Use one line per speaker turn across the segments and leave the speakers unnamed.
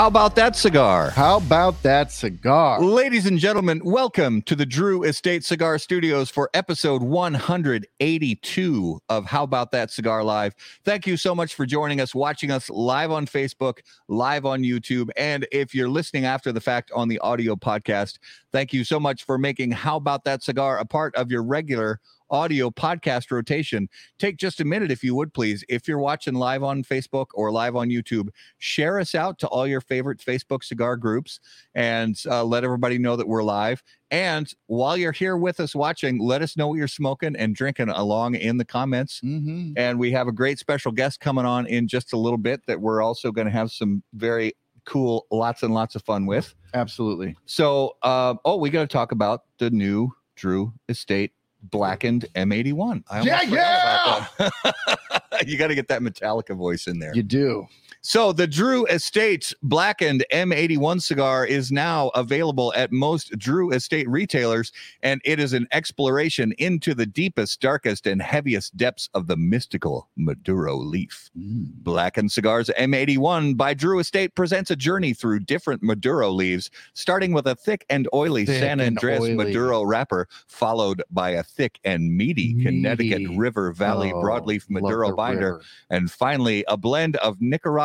How about that cigar?
How about that cigar?
Ladies and gentlemen, welcome to the Drew Estate Cigar Studios for episode 182 of How About That Cigar Live. Thank you so much for joining us, watching us live on Facebook, live on YouTube, and if you're listening after the fact on the audio podcast, thank you so much for making How About That Cigar a part of your regular audio podcast rotation. Take just a minute, if you would please. If you're watching live on Facebook or live on YouTube, share us out to all your favorite Facebook cigar groups and uh, let everybody know that we're live. And while you're here with us watching, let us know what you're smoking and drinking along in the comments.
Mm-hmm.
And we have a great special guest coming on in just a little bit that we're also going to have some very cool, lots and lots of fun with.
Absolutely.
So, uh, oh, we got to talk about the new Drew Estate blackened M81. I
Yeah,
almost forgot about that. you got to get that Metallica voice in there.
You do.
So the Drew Estate blackened M81 cigar is now available at most Drew Estate retailers, and it is an exploration into the deepest, darkest, and heaviest depths of the mystical Maduro leaf. Mm. Blackened Cigars M81 by Drew Estate presents a journey through different Maduro leaves, starting with a thick and oily
Thick
San
and
Andres
oily.
Maduro wrapper, followed by a thick and meaty, Connecticut River Valley
Oh,
broadleaf Maduro binder,
river.
and finally a blend of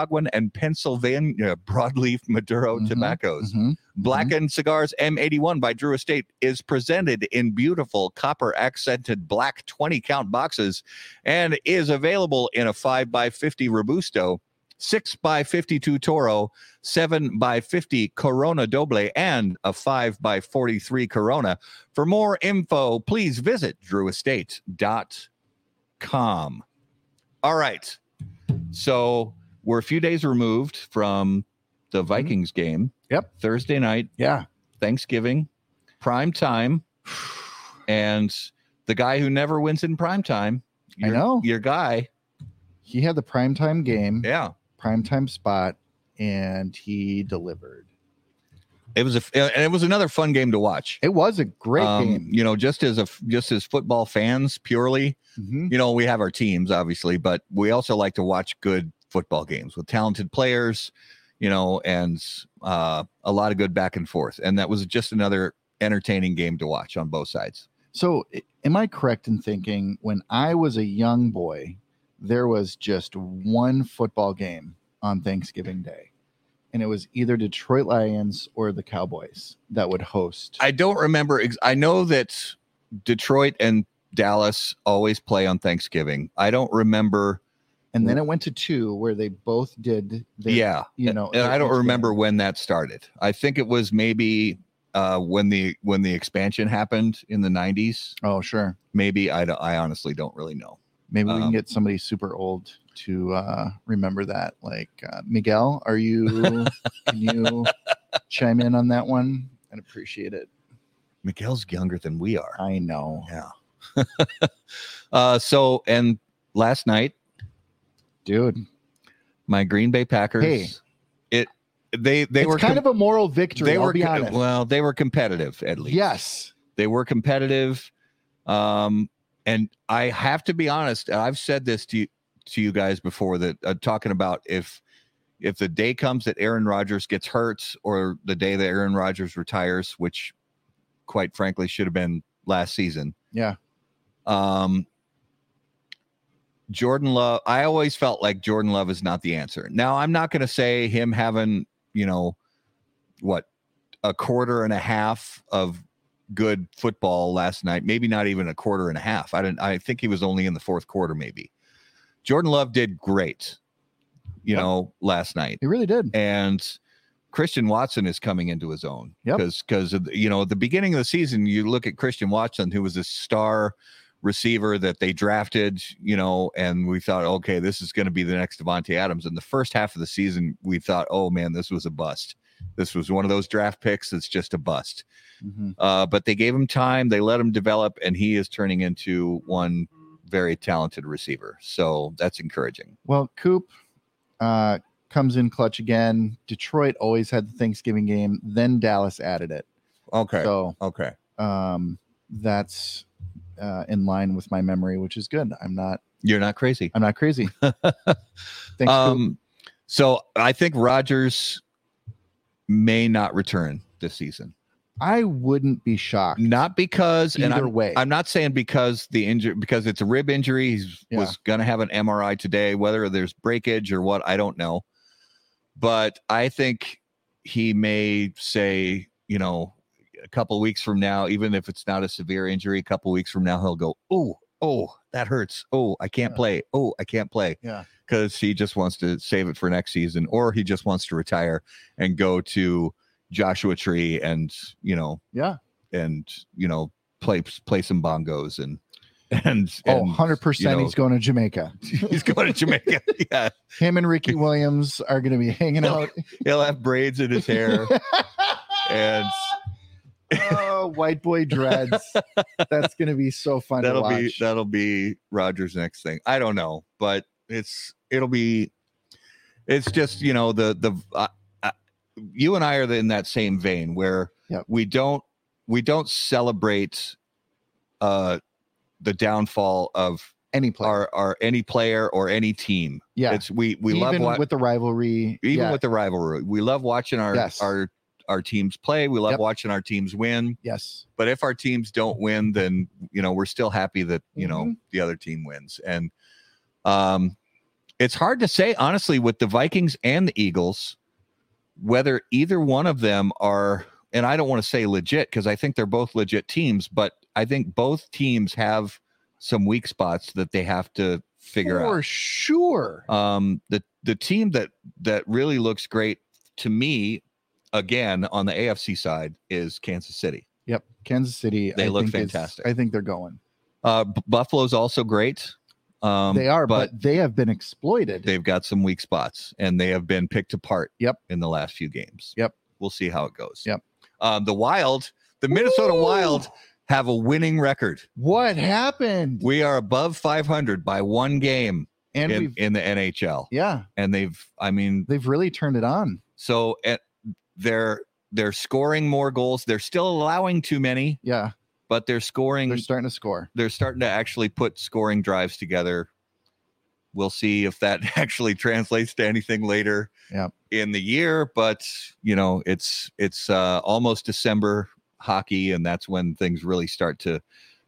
Nicaraguan and Pennsylvania broadleaf Maduro
Mhm,
tobaccos.
Mhm.
Blackened Cigars M81 by Drew Estate is presented in beautiful copper accented black 20 count boxes and is available in a 5 by 50 Robusto, 6 by 52 Toro, 7 by 50 Corona Doble, and a 5 by 43 Corona. For more info, please visit drewestate.com. All right. So we're a few days removed from the Vikings game.
Yep.
Thursday night,
Yeah.
Thanksgiving, prime time, and the guy who never wins in prime time.
I know.
your guy.
He had the primetime game,
Yeah,
primetime spot, and he delivered.
it was a and it was another fun game to watch.
It was a great
Um,
game.
You know, just as a just as football fans purely,
Mhm.
you know, we have our teams obviously, but we also like to watch good football games with talented players, you know, and uh, a lot of good back and forth. And that was just another entertaining game to watch on both sides.
So, am I correct in thinking when I was a young boy, there was just one football game on Thanksgiving Day, and it was either Detroit Lions or the Cowboys that would host?
I don't remember. Ex- I know that Detroit and Dallas always play on Thanksgiving. I don't remember.
And then it went to two where they both did. Their,
yeah,
you know,
and I don't remember
game.
when that started. I think it was maybe uh, when the when the expansion happened in the '90s.
Oh, sure.
Maybe I I honestly don't really know.
Maybe we
Um,
can get somebody super old to uh, remember that. Like uh, Miguel, are you? can you chime in on that one? I'd appreciate it.
Miguel's younger than we are.
I know.
Yeah. uh, so and last night,
dude.
my Green Bay Packers.
Hey.
it they they
it's
were
kind
com-
of a moral victory.
they
I'll
were well they were competitive at least.
yes.
they were competitive um and i have to be honest i've said this to you to you guys before that uh, talking about if if the day comes that aaron rodgers gets hurt or the day that aaron rodgers retires which quite frankly should have been last season
Yeah.
um jordan love i always felt like jordan love is not the answer now i'm not going to say him having you know what a quarter and a half of good football last night. Maybe not even a quarter and a half. I didn't. I think he was only in the fourth quarter. Maybe Jordan Love did great. You
Yep.
know, last night,
He really did.
and Christian Watson is coming into his own.
Yep.
Because because you know at the beginning of the season, you look at Christian Watson, who was a star receiver that they drafted, you know, and we thought, okay, this is going to be the next Davante Adams. In the first half of the season, we thought, oh man, this was a bust. This was one of those draft picks that's just a bust.
Mhm.
Uh, but they gave him time, they let him develop, and he is turning into one very talented receiver. So that's encouraging.
Well, Coop uh, comes in clutch again. Detroit always had the Thanksgiving game. Then Dallas added it.
Okay.
So
okay.
um, that's uh, in line with my memory, which is good. I'm not.
You're not crazy.
I'm not crazy. Thanks.
Um, so I think Rodgers may not return this season.
I wouldn't be shocked.
Not because, and
Either
I'm,
way.
I'm not saying because the injury, because it's a rib injury. He
Yeah.
was going to have an MRI today. Whether there's breakage or what, I don't know. But I think he may say, you know, a couple weeks from now, even if it's not a severe injury, a couple weeks from now, he'll go, oh, oh, that hurts. Oh, I can't
Yeah.
play. Oh, I can't play.
Yeah.
Because he just wants to save it for next season, or he just wants to retire and go to Joshua Tree and, you know,
Yeah.
and you know play play some bongos and and,
Oh, 100%
you know,
he's going to Jamaica.
he's going to Jamaica. yeah,
Him and Ricky Williams are going to be hanging out.
he'll have braids in his hair and
oh, white boy dreads. That's going to be so fun
that'll
watch.
be that'll be Rodgers' next thing. I don't know, but it's it'll be it's just you know the the uh, uh, you and I are in that same vein where
Yep.
we don't we don't celebrate uh the downfall of
Any player.
our our any player or any team.
yeah.
It's we we
even
love what
with the rivalry.
even
yeah.
with the rivalry. We love watching our
Yes.
our our teams play. We love
Yep.
watching our teams win.
yes.
But if our teams don't win, then you know we're still happy that you know
Mhm.
the other team wins. And um, it's hard to say honestly with the Vikings and the Eagles whether either one of them are. And I don't want to say legit because I think they're both legit teams, but I think both teams have some weak spots that they have to figure out
For sure.
um the the team that that really looks great to me again on the AFC side is Kansas City.
Yep. Kansas City.
They
I
look
think is-
fantastic.
I think they're going.
Uh B- Buffalo's also great. Um
they are,
but
but, they have been exploited.
they've got some weak spots and they have been picked apart
Yep.
in the last few games.
Yep.
We'll see how it goes.
Yep.
Um the Wild, the Minnesota
Woo!
Wild have a winning record.
what happened?
We are above 500 by one game
and
in, in the NHL.
yeah,
And they've I mean
they've really turned it on.
So at, they're they're scoring more goals. They're still allowing too many,
Yeah,
but they're scoring.
they're starting to score.
They're starting to actually put scoring drives together. We'll see if that actually translates to anything later
Yep.
in the year. But you know, it's it's uh, almost December hockey, and that's when things really start to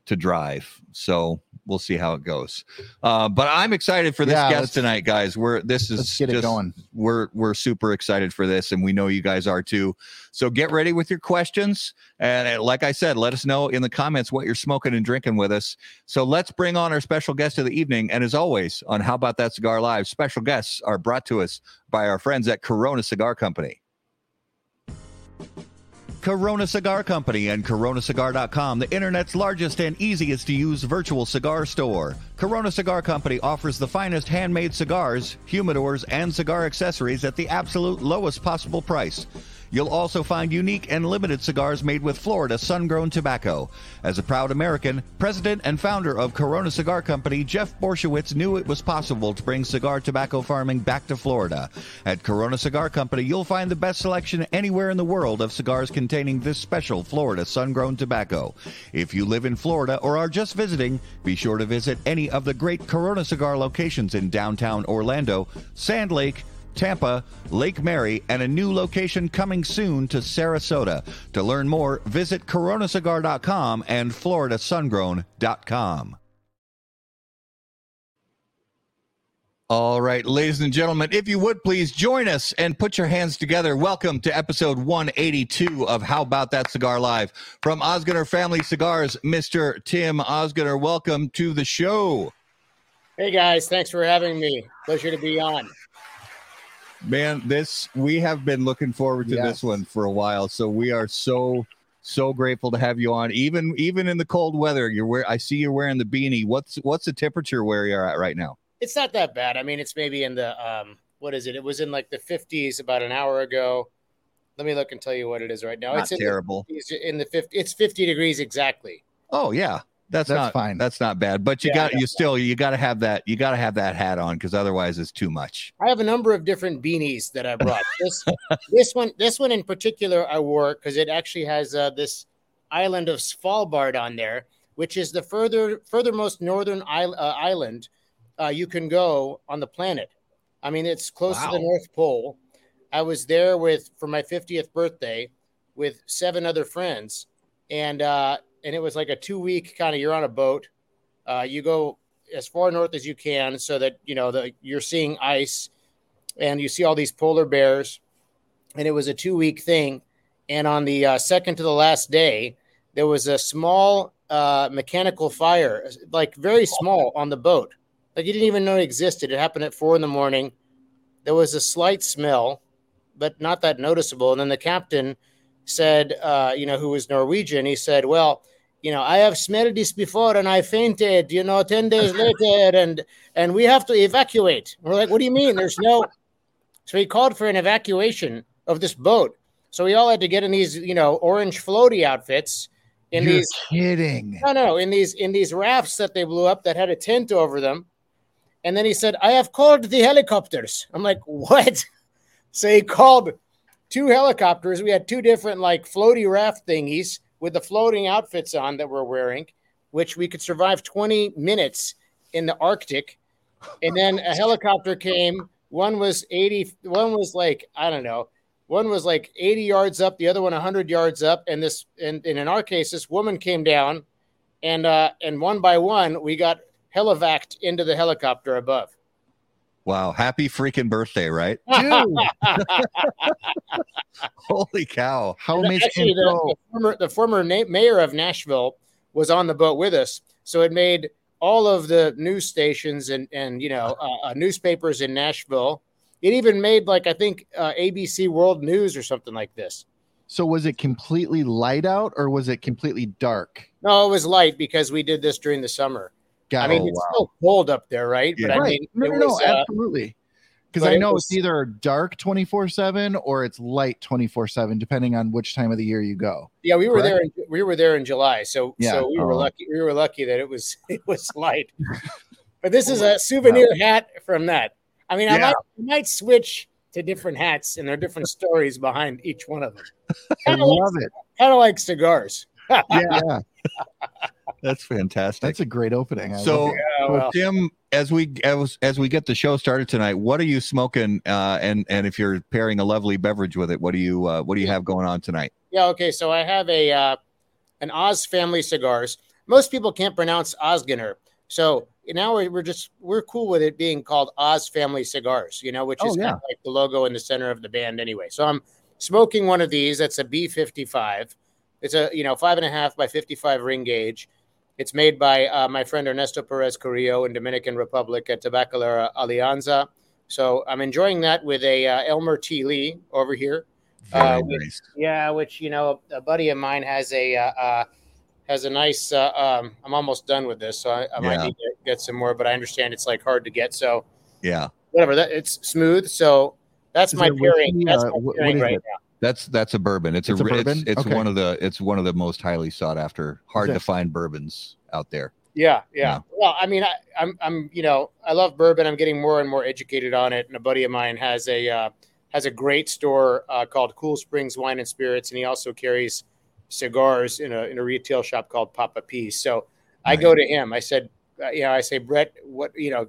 to drive. So we'll see how it goes. Uh, but I'm excited for this
Yeah,
guest tonight, guys. We're this is
get it
just-
going.
we're we're super excited for this and we know you guys are too so get ready with your questions and uh, like i said let us know in the comments what you're smoking and drinking with us so let's bring on our special guest of the evening and as always on how about that cigar live special guests are brought to us by our friends at corona cigar company Corona Cigar Company and coronacigar.com, the internet's largest and easiest to use virtual cigar store. Corona Cigar Company offers the finest handmade cigars, humidors, and cigar accessories at the absolute lowest possible price. You'll also find unique and limited cigars made with Florida sun grown tobacco. As a proud American, president and founder of Corona Cigar Company, Jeff Borysiewicz knew it was possible to bring cigar tobacco farming back to Florida. At Corona Cigar Company, you'll find the best selection anywhere in the world of cigars containing this special Florida sun grown tobacco. If you live in Florida or are just visiting, be sure to visit any of the great Corona Cigar locations in downtown Orlando, Sand Lake, Tampa, Lake Mary, and a new location coming soon to Sarasota. To learn more, visit coronacigar.com and floridasungrown.com. All right, ladies and gentlemen, if you would please join us and put your hands together. Welcome to episode 182 of How About That Cigar Live from Ozgener Family Cigars, Mr. Tim Ozgener. Welcome to the show.
Hey guys, thanks for having me. Pleasure to be on.
Man, this we have been looking forward to this one for a while. So we are so so grateful to have you on. Even even in the cold weather, you're wear I see you're wearing the beanie. What's what's the temperature where you're at right now?
It's not that bad. I mean, it's maybe in the um, what is it? It was in like the 50s about an hour ago. Let me look and tell you what it is right now.
Not
it's in
terrible.
The, it's in the 50. It's 50 degrees exactly.
Oh yeah. That's,
That's
not
fine.
That's not bad. But you
Yeah,
got you still you got to have that you got to have that hat on because otherwise it's too much.
I have a number of different beanies that I brought. This this one this one in particular I wore because it actually has uh, this island of Svalbard on there, which is the further furthermost northern isle, uh, island uh, you can go on the planet. I mean, it's close to the North Pole. I was there with for my 50th birthday with seven other friends, and uh, and it was like a two week kind of. You're on a boat. Uh, you go as far north as you can, so that you know the you're seeing ice, and you see all these polar bears, and it was a two week thing. And on the uh, second to the last day, there was a small uh, mechanical fire, like very small on the boat. Like you didn't even know it existed. It happened at four in the morning. There was a slight smell, but not that noticeable. And then the captain said, uh, you know, who was Norwegian, he said, well, you know, I have smelled this before and I fainted, you know, 10 days later and and we have to evacuate. We're like, what do you mean? There's no so he called for an evacuation of this boat. So we all had to get in these, you know, orange floaty outfits in
You're
these
kidding.
no, no, in these in these rafts that they blew up that had a tent over them. And then he said, "I have called the helicopters." I'm like, "What?" So he called two helicopters. We had two different like floaty raft thingies with the floating outfits on that we're wearing, which we could survive 20 minutes in the Arctic. And then a helicopter came. One was 80. One was like I don't know. One was like 80 yards up, the other one 100 yards up, and this and, and in our case, this woman came down, and uh, and one by one we got helivaced into the helicopter above.
Wow. Happy freaking birthday, right?
Dude,
Holy cow.
how
And
makes
Actually, the, the former the former na- mayor of Nashville was on the boat with us, so it made all of the news stations and and you know uh, uh, newspapers in Nashville. It even made like I think uh, ABC World News or something like this.
So was it completely light out or was it completely dark?
No, it was light because we did this during the summer.
Got
I mean,
it.
it's still cold up there, right? But
Yeah.
I
right.
mean,
no, no, no,
was, uh,
absolutely. Because
but
I
it
know
was-
it's either dark 24 7 or it's light 24 7, depending on which time of the year you go.
yeah, we were
correct?
there. In, we were there in July, so
Yeah.
so we were
Oh.
lucky. We were lucky that it was it was light. but this is a souvenir hat from that. I mean, I
Yeah.
might I might switch to different hats, and there are different stories behind each one of them.
I
Kind of like,
love it.
kind of like cigars.
Yeah.
That's fantastic.
That's a great opening. I
so
love.
Yeah, well,
Tim, as we as as we get the show started tonight, what are you smoking? Uh, and and if you're pairing a lovely beverage with it, what do you uh, what do you have going on tonight?
yeah. Okay, so I have a uh, an Oz family cigars. Most people can't pronounce Ozgener, so now we're we're just we're cool with it being called Oz Family Cigars. You know, which
Oh,
is kind of like the logo in the center of the band anyway. So I'm smoking one of these. That's a B55. It's a you know five and a half by 55 ring gauge. It's made by uh, my friend Ernesto Perez Carrillo in Dominican Republic at Tabacalera Alianza. So I'm enjoying that with a uh, Elmer T. Lee over here. Uh,
nice.
Yeah, which you know, a buddy of mine has a uh, uh, has a nice. Uh, um, I'm almost done with this, so I, I might need to get some more. But I understand it's like hard to get, so
Yeah,
whatever. That it's smooth. So that's
Is
my pairing. That's my pairing right
it?
now.
That's that's a bourbon. It's,
It's
a,
a bourbon?
It's,
Okay.
one of the it's one of the most highly sought after, hard to find bourbons out there.
Yeah, yeah,
Yeah.
Well, I mean, I, I'm, I'm, you know, I love bourbon. I'm getting more and more educated on it. And a buddy of mine has a uh, has a great store uh, called Cool Springs Wine and Spirits, and he also carries cigars in a in a retail shop called Papa Peace. So I
Nice.
go to him. I said, uh, you know, I say, Brett, what, you know,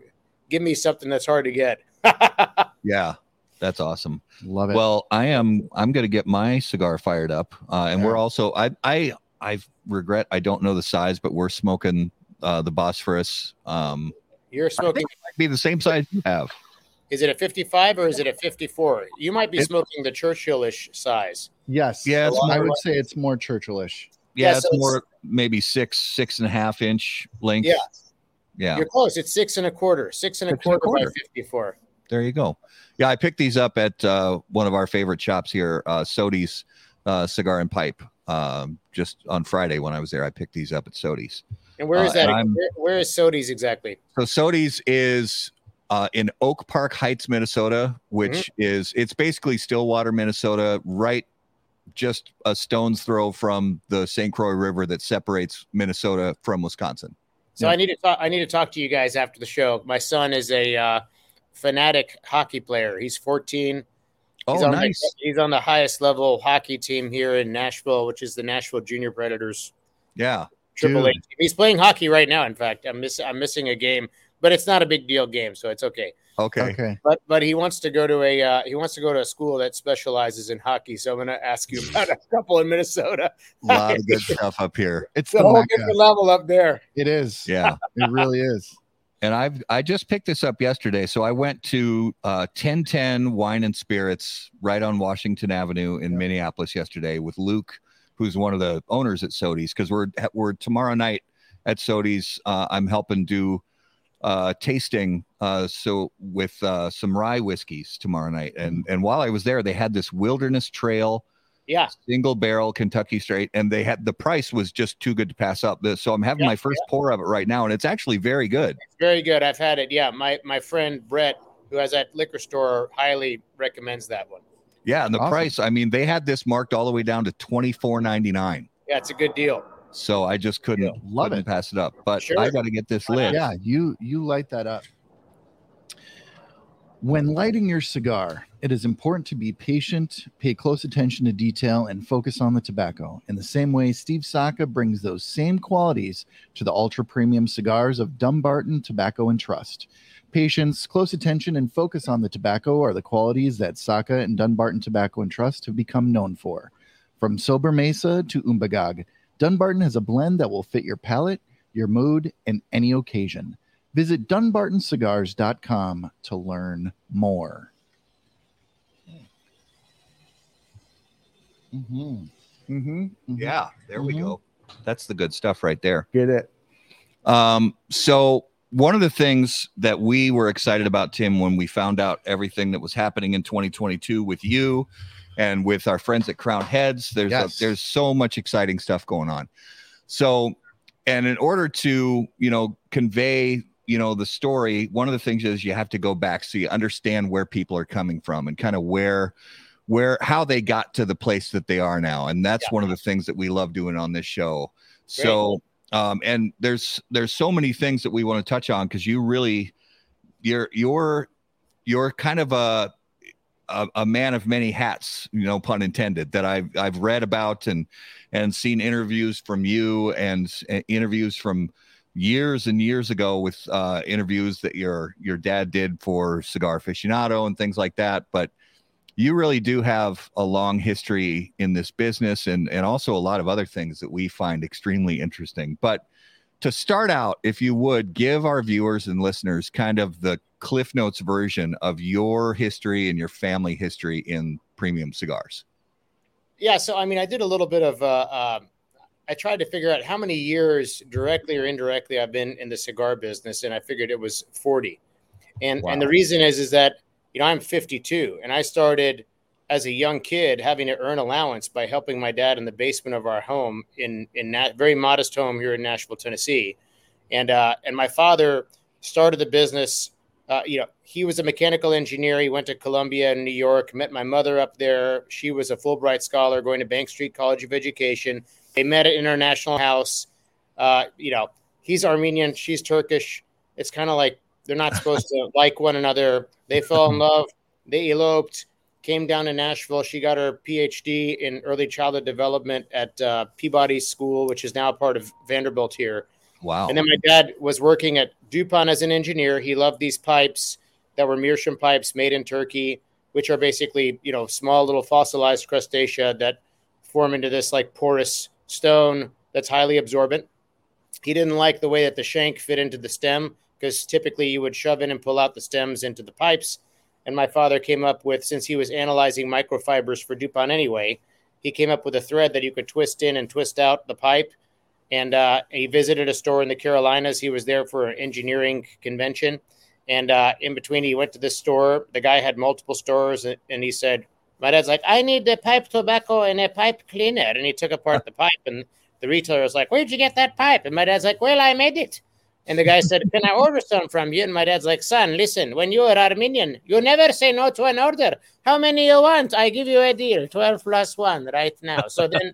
give me something that's hard to get.
Yeah, that's awesome.
Love it.
Well, I am. I'm going to get my cigar fired up, uh, and we're also. I I I regret I don't know the size, but we're smoking uh, the Bosphorus. Um,
You're smoking.
it might be the same size you have.
Is it a 55 or is it a 54? You might be
It-
smoking the Churchillish size.
yes.
Yeah, it's
I would say it's more Churchillish.
yeah,
Yeah,
it's
so it's-
more maybe six six and a half inch length.
Yeah.
yeah.
You're close. It's six and a quarter. Six and a
Six and a
quarter by
quarter.
54.
There you go. Yeah, I picked these up at uh, one of our favorite shops here, uh, Sodi's uh, Cigar and Pipe. Um, just on Friday when I was there, I picked these up at Sodi's.
And where is
Uh,
that? Where, where is Sodi's exactly?
So Sodi's is uh, in Oak Park Heights, Minnesota, which
Mm-hmm.
is it's basically Stillwater, Minnesota, right just a stone's throw from the St. Croix River that separates Minnesota from Wisconsin.
So. I need to talk. I need to talk to you guys after the show. My son is a uh, fanatic hockey player. He's 14.
Oh,
he's on
nice.
The, he's on the highest level hockey team here in Nashville, which is the Nashville Junior Predators
Yeah.
Triple A He's playing hockey right now. In fact, I'm miss, I'm missing a game but it's not a big deal game, so it's okay.
Okay.
Okay.
But but he wants to go to a uh, he wants to go to a school that specializes in hockey. So I'm going to ask you about a couple in Minnesota.
A lot of good stuff up here.
It's
It's a
the
whole
Mecca.
different level up there.
It is.
Yeah.
It really is.
And I've I just picked this up yesterday. So I went to uh, 1010 Wine and Spirits right on Washington Avenue in Minneapolis yesterday with Luke, who's one of the owners at Sodi's, because we're we're tomorrow night at Sodi's. Uh, I'm helping do uh, tasting uh, so with uh, some rye whiskeys tomorrow night. And and while I was there, they had this Wilderness Trail
Yeah,
single barrel Kentucky straight, and they had the price was just too good to pass up. The- So I'm having
Yeah,
my first pour of it right now, and it's actually very good.
it's very good. I've had it. Yeah, my my friend Brett, who has that liquor store, highly recommends that one.
Yeah, and the
Awesome.
price, I mean, they had this marked all the way down to twenty four ninety nine.
Yeah, it's a good deal.
So I just couldn't
Love
couldn't
it.
pass it up. But
Sure.
I got to get this
Why not?
lit.
Yeah, you you light that up. When lighting your cigar, it is important to be patient, pay close attention to detail, and focus on the tobacco. In the same way, Steve Saka brings those same qualities to the ultra premium cigars of Dunbarton Tobacco and Trust. Patience, close attention, and focus on the tobacco are the qualities that Saka and Dunbarton Tobacco and Trust have become known for. From Sobremesa to Umbagog, Dunbarton has a blend that will fit your palate, your mood, and any occasion. Visit dunbartoncigars.com to learn more. Mm-hmm.
Mm-hmm.
Mhm.
Yeah, there we
Mhm.
go. That's the good stuff right there.
Get it?
Um, so one of the things that we were excited about, Tim, when we found out everything that was happening in 2022 with you and with our friends at Crowned Heads, there's
Yes.
a, there's so much exciting stuff going on. So, and in order to you know convey you know the story, one of the things is you have to go back so you understand where people are coming from and kind of where where how they got to the place that they are now. And that's one of the things that we love doing on this show. So um and there's there's so many things that we want to touch on because you really you're you're you're kind of a, a a man of many hats you know pun intended that i've i've read about and and seen interviews from you and uh, interviews from years and years ago with uh interviews that your your dad did for cigar aficionado and things like that but you really do have a long history in this business and and also a lot of other things that we find extremely interesting but to start out if you would give our viewers and listeners kind of the cliff notes version of your history and your family history in premium cigars
Yeah, so I mean, I did a little bit of. Uh, um I tried to figure out how many years, directly or indirectly, I've been in the cigar business, and I figured it was forty. And and the reason is is that you know I'm 52, and I started as a young kid having to earn allowance by helping my dad in the basement of our home in in that very modest home here in Nashville, Tennessee, and uh, and my father started the business. Uh, you know, he was a mechanical engineer. He went to Columbia in New York. Met my mother up there. She was a Fulbright scholar, going to Bank Street College of Education. They met at International House. Uh, you know, he's Armenian, she's Turkish. It's kind of like they're not supposed to like one another. They fell in love. They eloped. Came down to Nashville. She got her PhD in early childhood development at uh, Peabody School, which is now part of Vanderbilt here.
wow
And then my dad was working at DuPont as an engineer. He loved these pipes that were meerschaum pipes made in Turkey, which are basically, you know, small little fossilized crustacea that form into this like porous stone that's highly absorbent. He didn't like the way that the shank fit into the stem because typically you would shove in and pull out the stems into the pipes. And my father came up with, since he was analyzing microfibers for DuPont anyway, he came up with a thread that you could twist in and twist out the pipe and uh, he visited a store in the Carolinas. He was there for an engineering convention, and uh, in between, he went to this store. The guy had multiple stores, and, and he said, "My dad's like, I need the pipe tobacco and a pipe cleaner," and he took apart the pipe, and the retailer was like, "Where'd you get that pipe?" And my dad's like, "Well, I made it." And the guy said, Can I order some from you? And my dad's like, Son, listen, when you are Armenian, you never say no to an order. How many you want? I give you a deal 12 plus one right now. So then,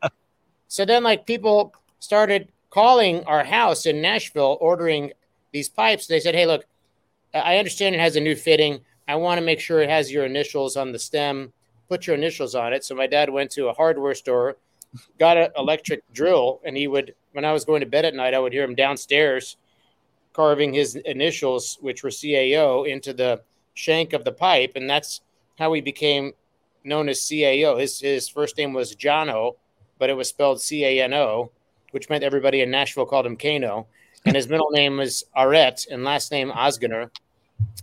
so then, like, people started calling our house in Nashville ordering these pipes. They said, Hey, look, I understand it has a new fitting. I want to make sure it has your initials on the stem. Put your initials on it. So my dad went to a hardware store, got an electric drill, and he would, when I was going to bed at night, I would hear him downstairs carving his initials, which were CAO, into the shank of the pipe, and that's how he became known as CAO. His his first name was Jono, but it was spelled C A N O, which meant everybody in Nashville called him Kano. And his middle name was Aret and last name Ozgener.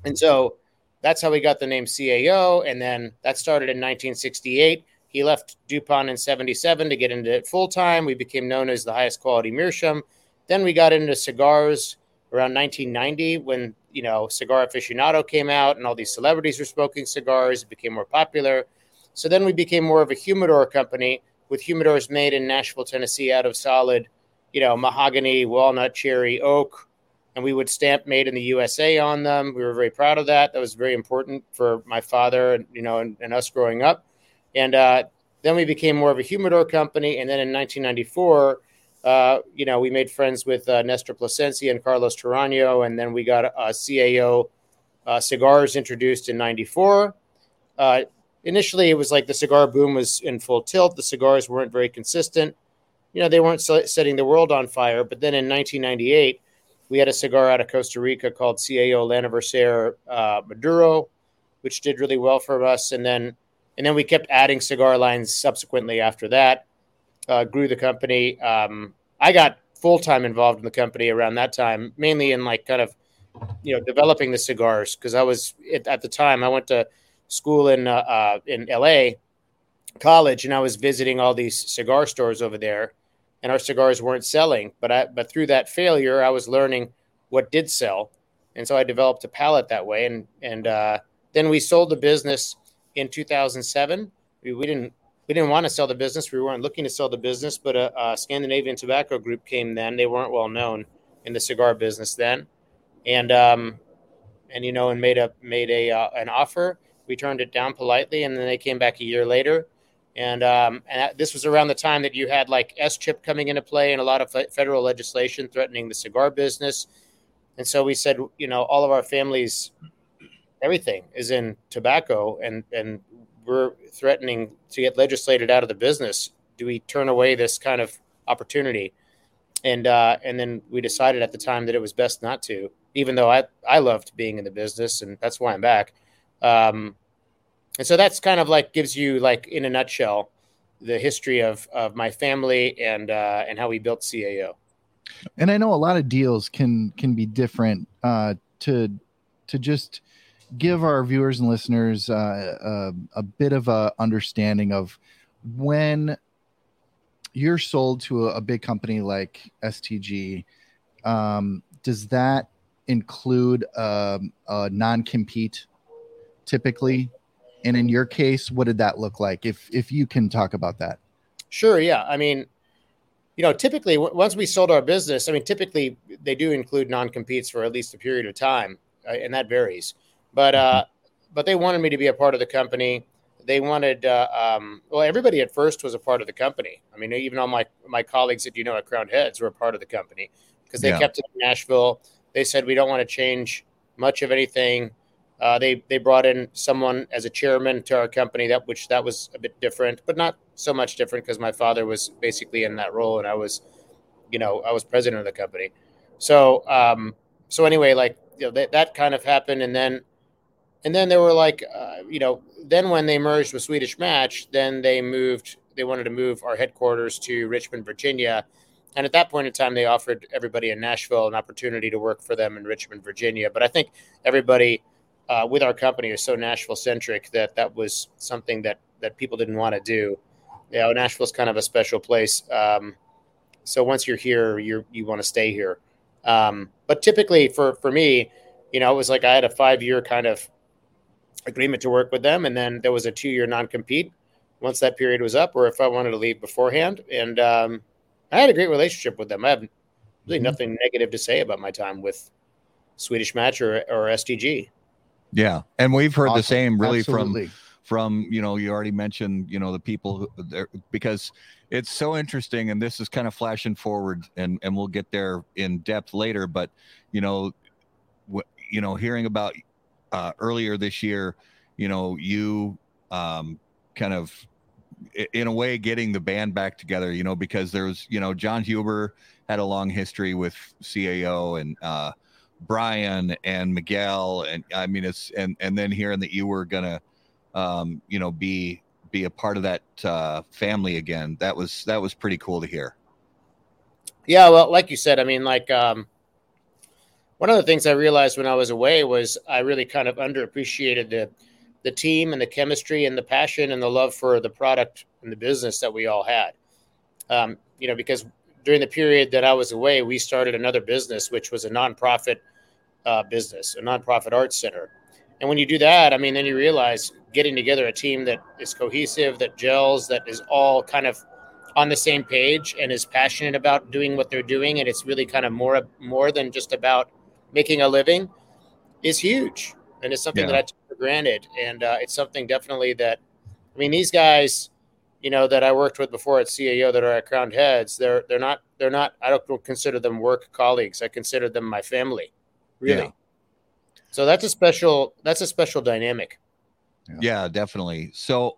And so that's how he got the name CAO. And then that started in 1968. He left DuPont in 77 to get into it full time. We became known as the highest quality meerschaum. Then we got into cigars around 1990 when, you know, Cigar Aficionado came out and all these celebrities were smoking cigars. It became more popular. So then we became more of a humidor company with humidors made in Nashville, Tennessee out of solid, you know, mahogany, walnut, cherry, oak. And we would stamp made in the USA on them. We were very proud of that. That was very important for my father and, you know, and, and us growing up. And uh, then we became more of a humidor company. And then in 1994, uh, you know, we made friends with uh, Nestor Plasencia and Carlos Toraño. And then we got uh, CAO uh, cigars introduced in 94. Uh, initially, it was like the cigar boom was in full tilt. The cigars weren't very consistent. You know, they weren't setting the world on fire. But then in 1998, we had a cigar out of Costa Rica called CAO L'Anniversaire uh, Maduro, which did really well for us. And then and then we kept adding cigar lines subsequently after that. Uh, grew the company. Um, I got full time involved in the company around that time, mainly in like kind of, you know, developing the cigars because I was at, at, the time I went to school in uh, uh, in L.A. college and I was visiting all these cigar stores over there, and our cigars weren't selling. But I but through that failure, I was learning what did sell, and so I developed a palate that way. And and uh, then we sold the business in 2007. We, we didn't we didn't want to sell the business. We weren't looking to sell the business, but a, a, Scandinavian Tobacco Group came then. They weren't well known in the cigar business then, and um, and you know, and made a made a uh, an offer. We turned it down politely, and then they came back a year later. And um, and this was around the time that you had like SCHIP coming into play and a lot of federal legislation threatening the cigar business. And so we said, you know, all of our families everything is in tobacco and and we're threatening to get legislated out of the business. Do we turn away this kind of opportunity? And uh, and then we decided at the time that it was best not to even though i i loved being in the business and that's why i'm back. Um, and so that's kind of like gives you like in a nutshell the history of of my family and uh, and how we built cao
and i know a lot of deals can can be different uh, to to just give our viewers and listeners uh, a, a bit of a understanding of when you're sold to a, a big company like STG, um, does that include um, a non-compete typically? And in your case, what did that look like? If if you can talk about that.
Sure. Yeah. I mean, you know, typically once we sold our business, I mean, typically they do include non-competes for at least a period of time, uh, and that varies. But uh, but they wanted me to be a part of the company. They wanted uh, um, well, everybody at first was a part of the company. I mean, even all my my colleagues that you know at Crowned Heads were a part of the company because they yeah. kept it in Nashville. They said we don't want to change much of anything. Uh, they they brought in someone as a chairman to our company that which that was a bit different, but not so much different because my father was basically in that role and I was, you know, I was president of the company. So um, so anyway, like you know that that kind of happened, and then and then they were like, uh, you know, then when they merged with Swedish Match, then they moved. They wanted to move our headquarters to Richmond, Virginia, and at that point in time, they offered everybody in Nashville an opportunity to work for them in Richmond, Virginia. But I think everybody uh, with our company is so Nashville centric that that was something that that people didn't want to do. You know, Nashville's kind of a special place. Um, so once you're here, you you want to stay here. Um, but typically, for for me, you know, it was like I had a five year kind of agreement to work with them, and then there was a two year non compete once that period was up, or if I wanted to leave beforehand. And um, I had a great relationship with them. I have really mm-hmm. nothing negative to say about my time with Swedish Match or, or STG.
Yeah, and we've heard awesome. the same really Absolutely. from from you know you already mentioned you know the people there because it's so interesting and this is kind of flashing forward and and we'll get there in depth later but you know you know hearing about uh, earlier this year, you know, you um, kind of in a way getting the band back together, you know, because there's, you know, Jon Huber had a long history with CAO and uh, Brian and Miguel, and I mean it's and and then hearing that you were gonna, um, you know, be be a part of that uh, family again. That was that was pretty cool to hear.
Yeah, well, like you said, I mean, like um, one of the things I realized when I was away was I really kind of underappreciated the the team and the chemistry and the passion and the love for the product and the business that we all had. Um, you know, because during the period that I was away, we started another business, which was a nonprofit uh, business, a nonprofit arts center. And when you do that, I mean, then you realize getting together a team that is cohesive, that gels, that is all kind of on the same page and is passionate about doing what they're doing, and it's really kind of more more than just about making a living, is huge, and it's something yeah. that I took for granted, and uh, it's something definitely that, I mean, these guys, you know, that I worked with before at CAO that are at Crowned Heads, they're they're not they're not. I don't consider them work colleagues. I consider them my family, really. Yeah. So that's a special that's a special dynamic.
Yeah. yeah, definitely. So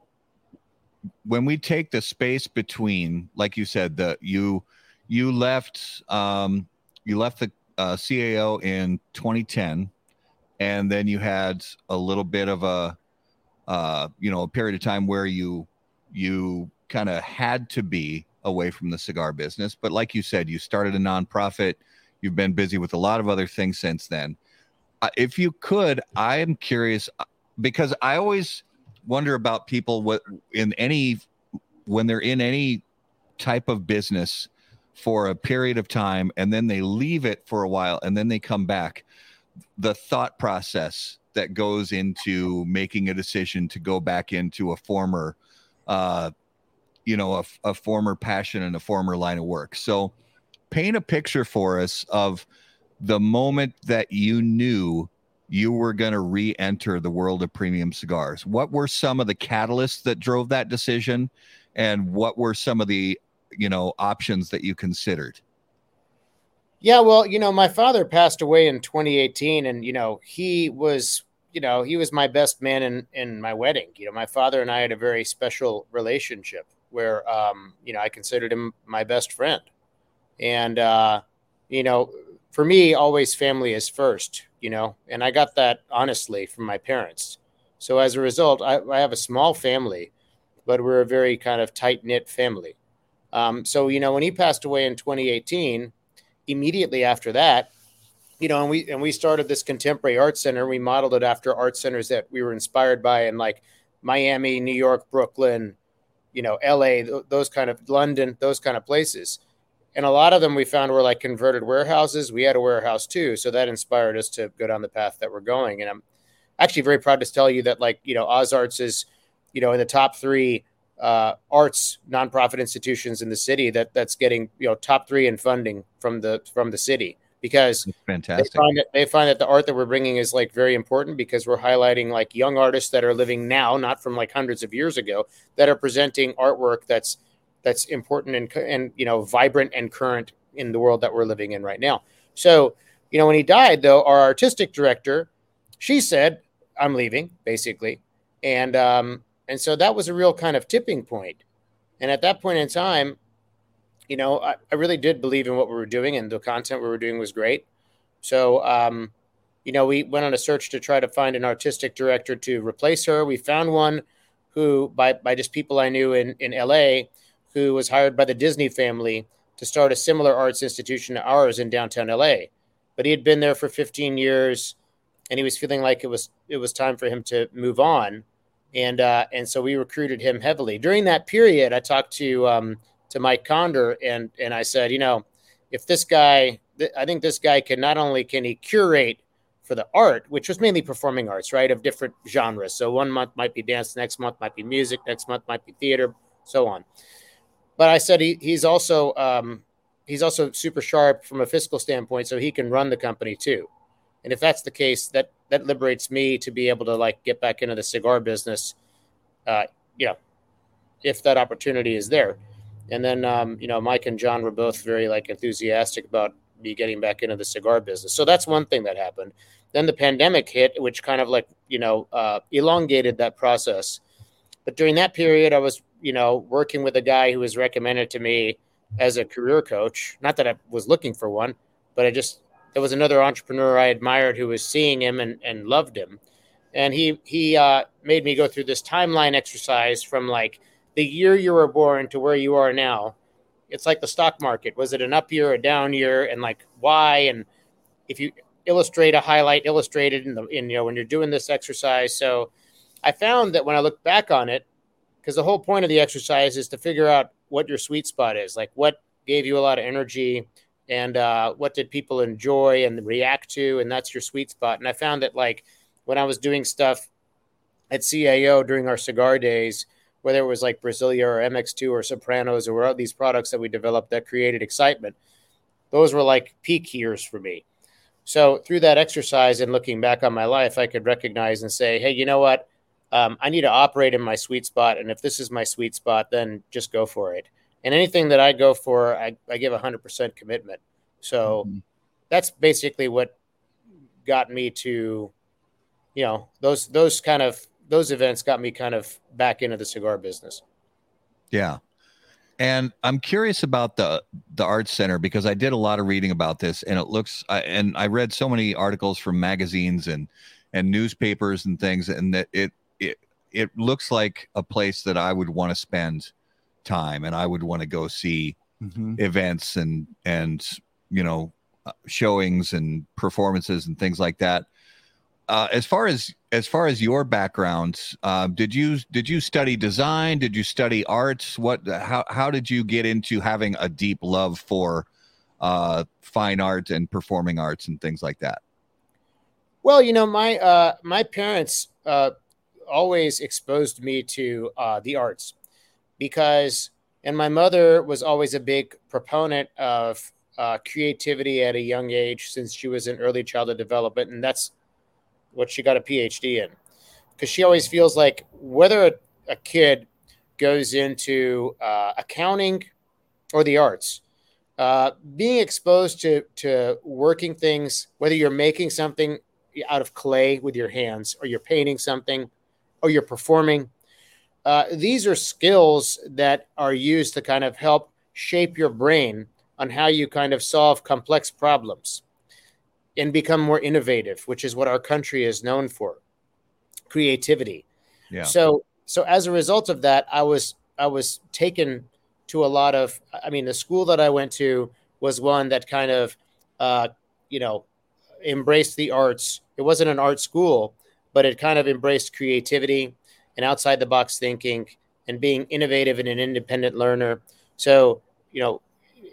when we take the space between, like you said, the you you left um you left the uh, CAO in 2010, and then you had a little bit of a uh, you know a period of time where you you kind of had to be away from the cigar business. But like you said, you started a nonprofit. You've been busy with a lot of other things since then. Uh, if you could, I am curious uh, because I always wonder about people what in any when they're in any type of business for a period of time and then they leave it for a while and then they come back the thought process that goes into making a decision to go back into a former uh you know a, a former passion and a former line of work so paint a picture for us of the moment that you knew you were going to re-enter the world of premium cigars. What were some of the catalysts that drove that decision, and what were some of the you know options that you considered?
Yeah, well, you know, my father passed away in 2018, and you know, he was, you know, he was my best man in in my wedding. You know, my father and I had a very special relationship where, um, you know, I considered him my best friend, and uh, you know, for me, always family is first you know, and I got that honestly from my parents. So as a result, I, I have a small family, but we're a very kind of tight knit family. Um, so you know, when he passed away in 2018, immediately after that, you know, and we and we started this contemporary art center. We modeled it after art centers that we were inspired by in like Miami, New York, Brooklyn, you know, L.A., those kind of London, those kind of places and a lot of them we found were like converted warehouses. We had a warehouse too, so that inspired us to go down the path that we're going. And I'm actually very proud to tell you that, like you know, Ozarts is, you know, in the top three uh, arts nonprofit institutions in the city that that's getting you know top three in funding from the from the city because
that's fantastic.
They find, that, they find that the art that we're bringing is like very important because we're highlighting like young artists that are living now, not from like hundreds of years ago, that are presenting artwork that's that's important and and you know vibrant and current in the world that we're living in right now. So, you know, when he died, though, our artistic director, she said, "I'm leaving," basically, and um, and so that was a real kind of tipping point. And at that point in time, you know, I, I really did believe in what we were doing, and the content we were doing was great. So, um, you know, we went on a search to try to find an artistic director to replace her. We found one who, by by just people I knew in in LA who was hired by the Disney family to start a similar arts institution to ours in downtown LA. But he had been there for 15 years and he was feeling like it was it was time for him to move on. And uh, and so we recruited him heavily. During that period, I talked to um, to Mike Conder and and I said, you know, if this guy I think this guy can not only can he curate for the art, which was mainly performing arts, right, of different genres. So one month might be dance, next month might be music, next month might be theater, so on. But I said he, he's also um, he's also super sharp from a fiscal standpoint, so he can run the company too. And if that's the case, that that liberates me to be able to like get back into the cigar business. Uh, you know, if that opportunity is there. And then um, you know, Mike and John were both very like enthusiastic about me getting back into the cigar business. So that's one thing that happened. Then the pandemic hit, which kind of like you know uh, elongated that process. But during that period, I was you know, working with a guy who was recommended to me as a career coach. Not that I was looking for one, but I just there was another entrepreneur I admired who was seeing him and, and loved him. And he, he uh, made me go through this timeline exercise from like the year you were born to where you are now. It's like the stock market. Was it an up year, a down year, and like why? And if you illustrate a highlight, illustrated in the in you know when you're doing this exercise. So I found that when I look back on it, because the whole point of the exercise is to figure out what your sweet spot is, like what gave you a lot of energy and uh, what did people enjoy and react to, and that's your sweet spot. And I found that like when I was doing stuff at CAO during our cigar days, whether it was like Brazilia or MX2 or Sopranos or all these products that we developed that created excitement, those were like peak years for me. So through that exercise and looking back on my life, I could recognize and say, hey, you know what? Um, I need to operate in my sweet spot. And if this is my sweet spot, then just go for it. And anything that I go for, I, I give 100% commitment. So mm-hmm. that's basically what got me to, you know, those those kind of those events got me kind of back into the cigar business.
Yeah. And I'm curious about the the art center because I did a lot of reading about this, and it looks I, and I read so many articles from magazines and and newspapers and things, and that it it it looks like a place that I would want to spend time, and I would want to go see mm-hmm. events and and you know uh, showings and performances and things like that. Uh, as far as as far as your background, uh, did you did you study design? Did you study arts? What how how did you get into having a deep love for uh, fine art and performing arts and things like that?
Well, you know, my uh, my parents uh, always exposed me to uh, the arts because, and my mother was always a big proponent of uh, creativity at a young age since she was in early childhood development, and that's what she got a PhD in. Because she always feels like whether a, a kid goes into uh, accounting or the arts, uh, being exposed to to working things, whether you're making something out of clay with your hands, or you're painting something, or you're performing, uh, these are skills that are used to kind of help shape your brain on how you kind of solve complex problems and become more innovative, which is what our country is known for creativity. Yeah. So, so as a result of that, I was I was taken to a lot of. I mean, the school that I went to was one that kind of, uh, you know, embraced the arts. It wasn't an art school, but it kind of embraced creativity and outside the box thinking and being innovative and an independent learner. So, you know,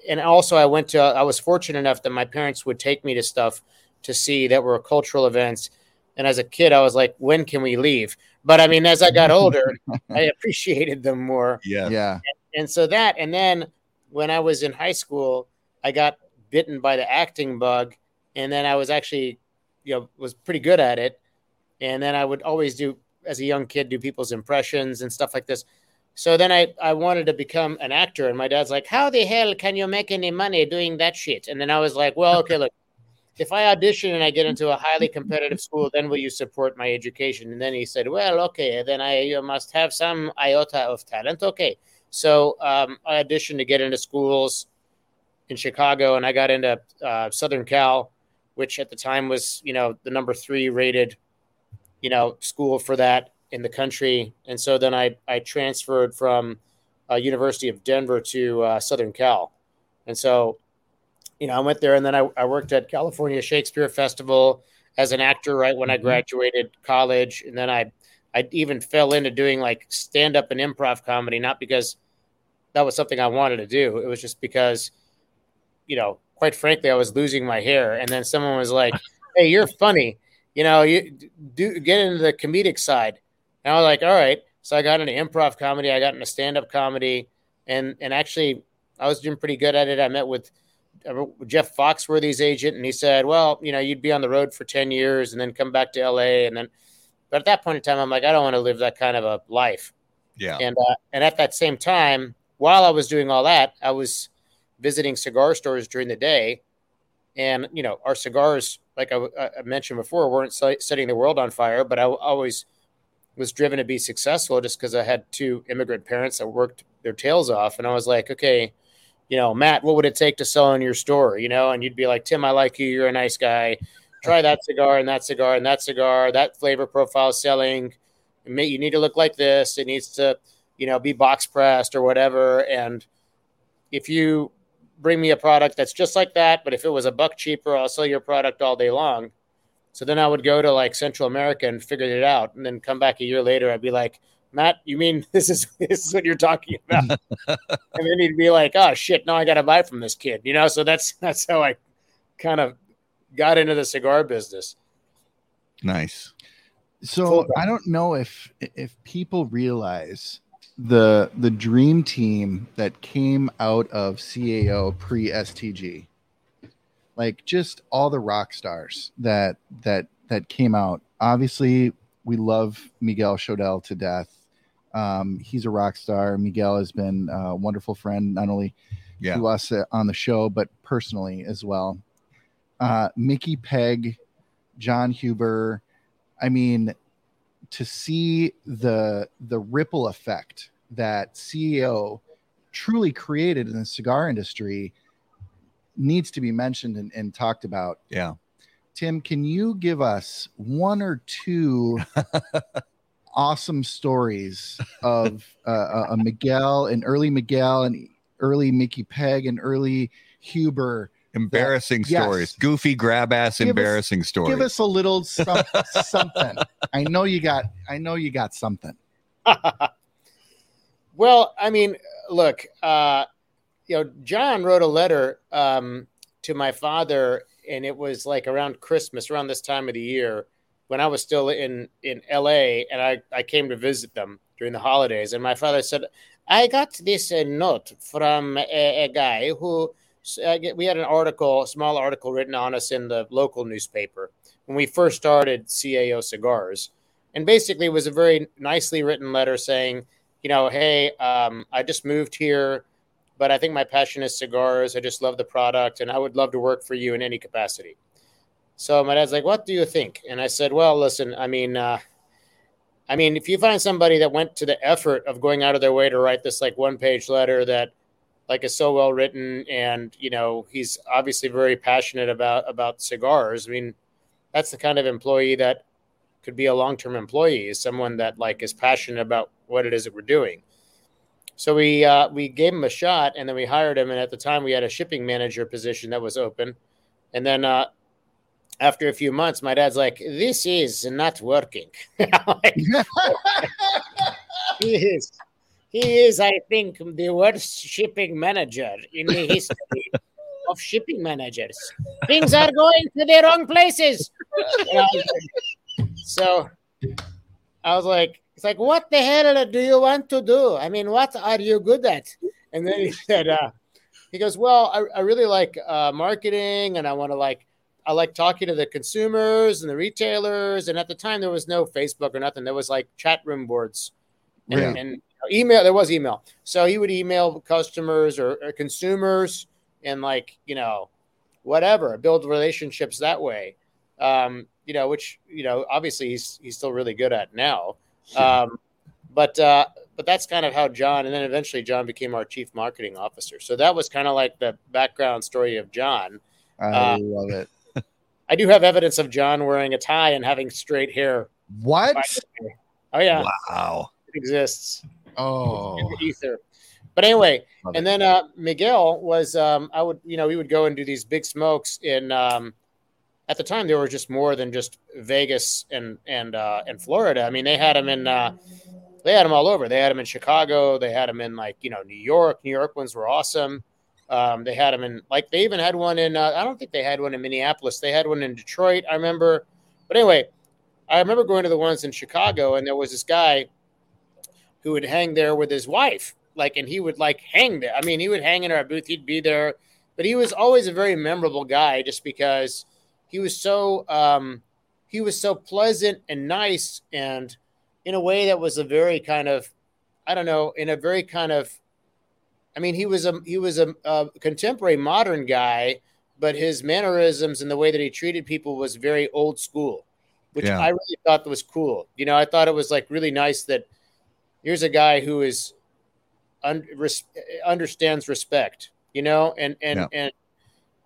and also I went to I was fortunate enough that my parents would take me to stuff to see that were cultural events. And as a kid, I was like, when can we leave? But I mean, as I got older, I appreciated them more.
Yeah.
Yeah.
And, and so that, and then when I was in high school, I got bitten by the acting bug. And then I was actually, you know, was pretty good at it. And then I would always do, as a young kid, do people's impressions and stuff like this. So then I, I wanted to become an actor, and my dad's like, "How the hell can you make any money doing that shit?" And then I was like, "Well, okay, look, if I audition and I get into a highly competitive school, then will you support my education?" And then he said, "Well, okay, then I must have some iota of talent." Okay, so um, I auditioned to get into schools in Chicago, and I got into uh, Southern Cal, which at the time was, you know, the number three rated, you know, school for that in the country. And so then I, I transferred from uh, University of Denver to uh, Southern Cal. And so, you know, I went there and then I, I worked at California Shakespeare Festival as an actor right when I mm-hmm. graduated college. And then I, I even fell into doing like stand up and improv comedy, not because that was something I wanted to do. It was just because, you know, quite frankly, I was losing my hair. And then someone was like, Hey, you're funny. You know, you do get into the comedic side. And I was like, all right. So I got into improv comedy. I got into stand up comedy, and and actually I was doing pretty good at it. I met with uh, Jeff Foxworthy's agent, and he said, well, you know, you'd be on the road for ten years and then come back to L.A. and then. But at that point in time, I'm like, I don't want to live that kind of a life.
Yeah.
And uh, and at that same time, while I was doing all that, I was visiting cigar stores during the day, and you know, our cigars, like I, I mentioned before, weren't setting the world on fire, but I always was driven to be successful just because I had two immigrant parents that worked their tails off. And I was like, okay, you know, Matt, what would it take to sell in your store? You know, and you'd be like, Tim, I like you. You're a nice guy. Try that cigar and that cigar and that cigar. That flavor profile selling. You need to look like this. It needs to, you know, be box pressed or whatever. And if you bring me a product that's just like that, but if it was a buck cheaper, I'll sell your product all day long. So then I would go to like Central America and figure it out, and then come back a year later. I'd be like, Matt, you mean this is this is what you're talking about? and then he'd be like, Oh shit, now I got to buy from this kid, you know. So that's that's how I kind of got into the cigar business.
Nice.
So I don't know if if people realize the the dream team that came out of CAO pre STG, like just all the rock stars that that that came out. Obviously, we love Miguel Shodell to death. Um, he's a rock star. Miguel has been a wonderful friend, not only
Yeah.
to us on the show, but personally as well. Uh, Mickey Peg, Jon Huber. I mean, to see the the ripple effect that CAO truly created in the cigar industry needs to be mentioned and, and talked about.
Yeah.
Tim, can you give us one or two awesome stories of uh, a Miguel, an early Miguel, and early Mickey Peg, and early Huber?
Embarrassing
yes.
stories. Goofy grab ass
Give us-
embarrassing stories.
Give us a little some, something. I know you got. I know you got something.
well, I mean, look, uh, you know, Jon wrote a letter um, to my father, and it was like around Christmas, around this time of the year, when I was still in in L.A. and I I came to visit them during the holidays, and my father said, "I got this uh, note from a, a guy who." Uh, we had an article, a small article written on us in the local newspaper when we first started CAO Cigars, and basically it was a very nicely written letter saying, you know, hey, um, I just moved here, but I think my passion is cigars. I just love the product, and I would love to work for you in any capacity. So my dad's like, "What do you think?" And I said, "Well, listen, I mean, uh, I mean, if you find somebody that went to the effort of going out of their way to write this like one-page letter that like is so well written, and you know, he's obviously very passionate about about cigars. I mean, that's the kind of employee that could be a long-term employee is someone that like is passionate about what it is that we're doing. So we uh, we gave him a shot and then we hired him and at the time we had a shipping manager position that was open. And then uh, after a few months my dad's like this is not working. Like, he is he is i think the worst shipping manager in the history of shipping managers things are going to the wrong places And I was like- so I was like, it's like, what the hell do you want to do? I mean, what are you good at? And then he said, uh, he goes, well, I, I really like uh, marketing and I want to like, I like talking to the consumers and the retailers. And at the time, there was no Facebook or nothing. There was like chat room boards and,
Yeah.
and email. There was email. So he would email customers or, or consumers and like, you know, whatever, build relationships that way. Um, you know, which, you know, obviously he's, he's still really good at now. Um, but uh, but that's kind of how Jon, and then eventually Jon became our chief marketing officer. So that was kind of like the background story of Jon.
I
Uh,
love it.
I do have evidence of Jon wearing a tie and having straight hair.
What?
Oh yeah,
Wow.
it exists
Oh,
in the ether. But anyway,
Love
and then uh, Miguel was um, I would you know we would go and do these big smokes in. Um, at the time, there were just more than just Vegas and and uh, and Florida. I mean, they had them in uh, they had them all over. They had them in Chicago. They had them in like you know New York. New York ones were awesome. Um, they had them in like they even had one in. Uh, I don't think they had one in Minneapolis. They had one in Detroit. I remember. But anyway, I remember going to the ones in Chicago, and there was this guy who would hang there with his wife, like, and he would like hang there. I mean, he would hang in our booth. He'd be there, but he was always a very memorable guy, just because he was so um, he was so pleasant and nice, and in a way that was a very kind of, I don't know, in a very kind of, I mean, he was a he was a, a contemporary modern guy, but his mannerisms and the way that he treated people was very old school, which
Yeah.
I really thought was cool. You know, I thought it was like really nice that here's a guy who is un, res, understands respect you know, and and
Yeah.
and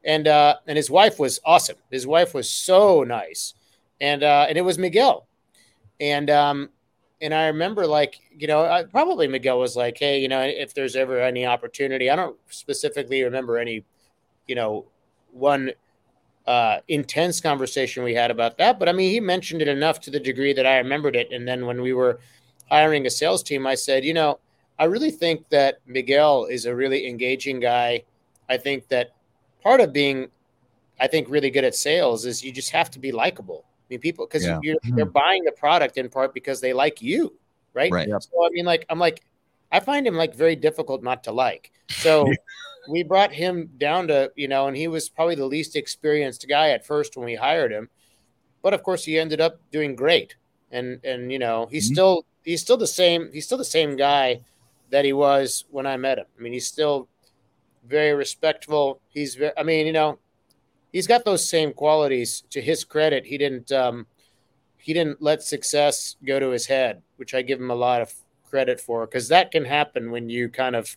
and uh, and his wife was awesome. His wife was so nice, and uh, and it was Miguel, and um, and I remember like you know I, probably Miguel was like, hey, you know, if there's ever any opportunity, I don't specifically remember any, you know, one uh, intense conversation we had about that, but I mean, he mentioned it enough to the degree that I remembered it. And then when we were hiring a sales team, I said, you know, I really think that Miguel is a really engaging guy. I think that part of being, I think, really good at sales is you just have to be likable. I mean, people because
Yeah.
you're they're buying the product in part because they like you, right?
Right.
Yep.
So I mean, like I'm like, I find him like very difficult not to like. So we brought him down to you know, and he was probably the least experienced guy at first when we hired him, but of course he ended up doing great. And and you know, he's
Mhm.
still he's still the same he's still the same guy that he was when I met him. I mean, he's still very respectful. He's very, I mean, you know, he's got those same qualities. To his credit, he didn't um, he didn't let success go to his head, which I give him a lot of credit for because that can happen when you kind of,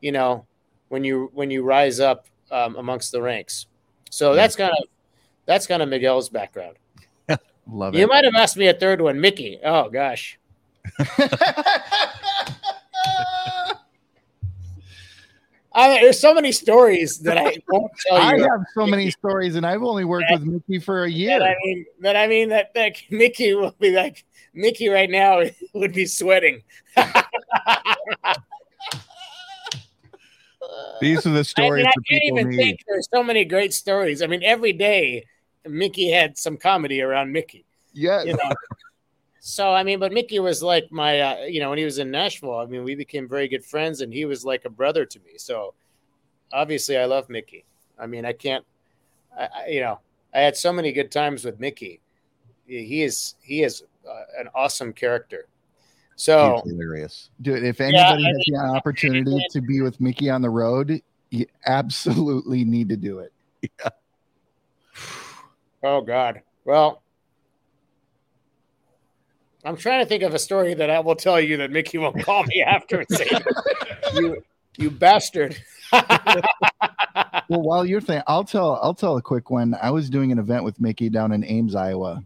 you know, when you when you rise up um, amongst the ranks. So that's kind of that's kind of Miguel's background.
Love
You
it.
You might have asked me a third one, Mickey. Oh gosh. I mean, there's so many stories that I won't tell you.
I have so many stories, and I've only worked with Mickey for a year.
that I mean, that I mean that, that Mickey will be like Mickey right now would be sweating.
These are the stories.
I mean, I can't even
need.
think. There's so many great stories. I mean, every day Mickey had some comedy around Mickey.
yes.
You know? so I mean, but Mickey was like my, uh, you know, when he was in Nashville. I mean, we became very good friends, and he was like a brother to me. So obviously, I love Mickey. I mean, I can't, I, I, you know, I had so many good times with Mickey. He is he is uh, an awesome character. So
He's hilarious.
Dude, if anybody
I
has the opportunity to be with Mickey on the road, you absolutely need to do it. Yeah.
Oh God. Well, I'm trying to think of a story that I will tell you that Mickey won't call me after and say, "You, you bastard."
Well, while you're thinking, I'll tell I'll tell a quick one. I was doing an event with Mickey down in Ames, Iowa,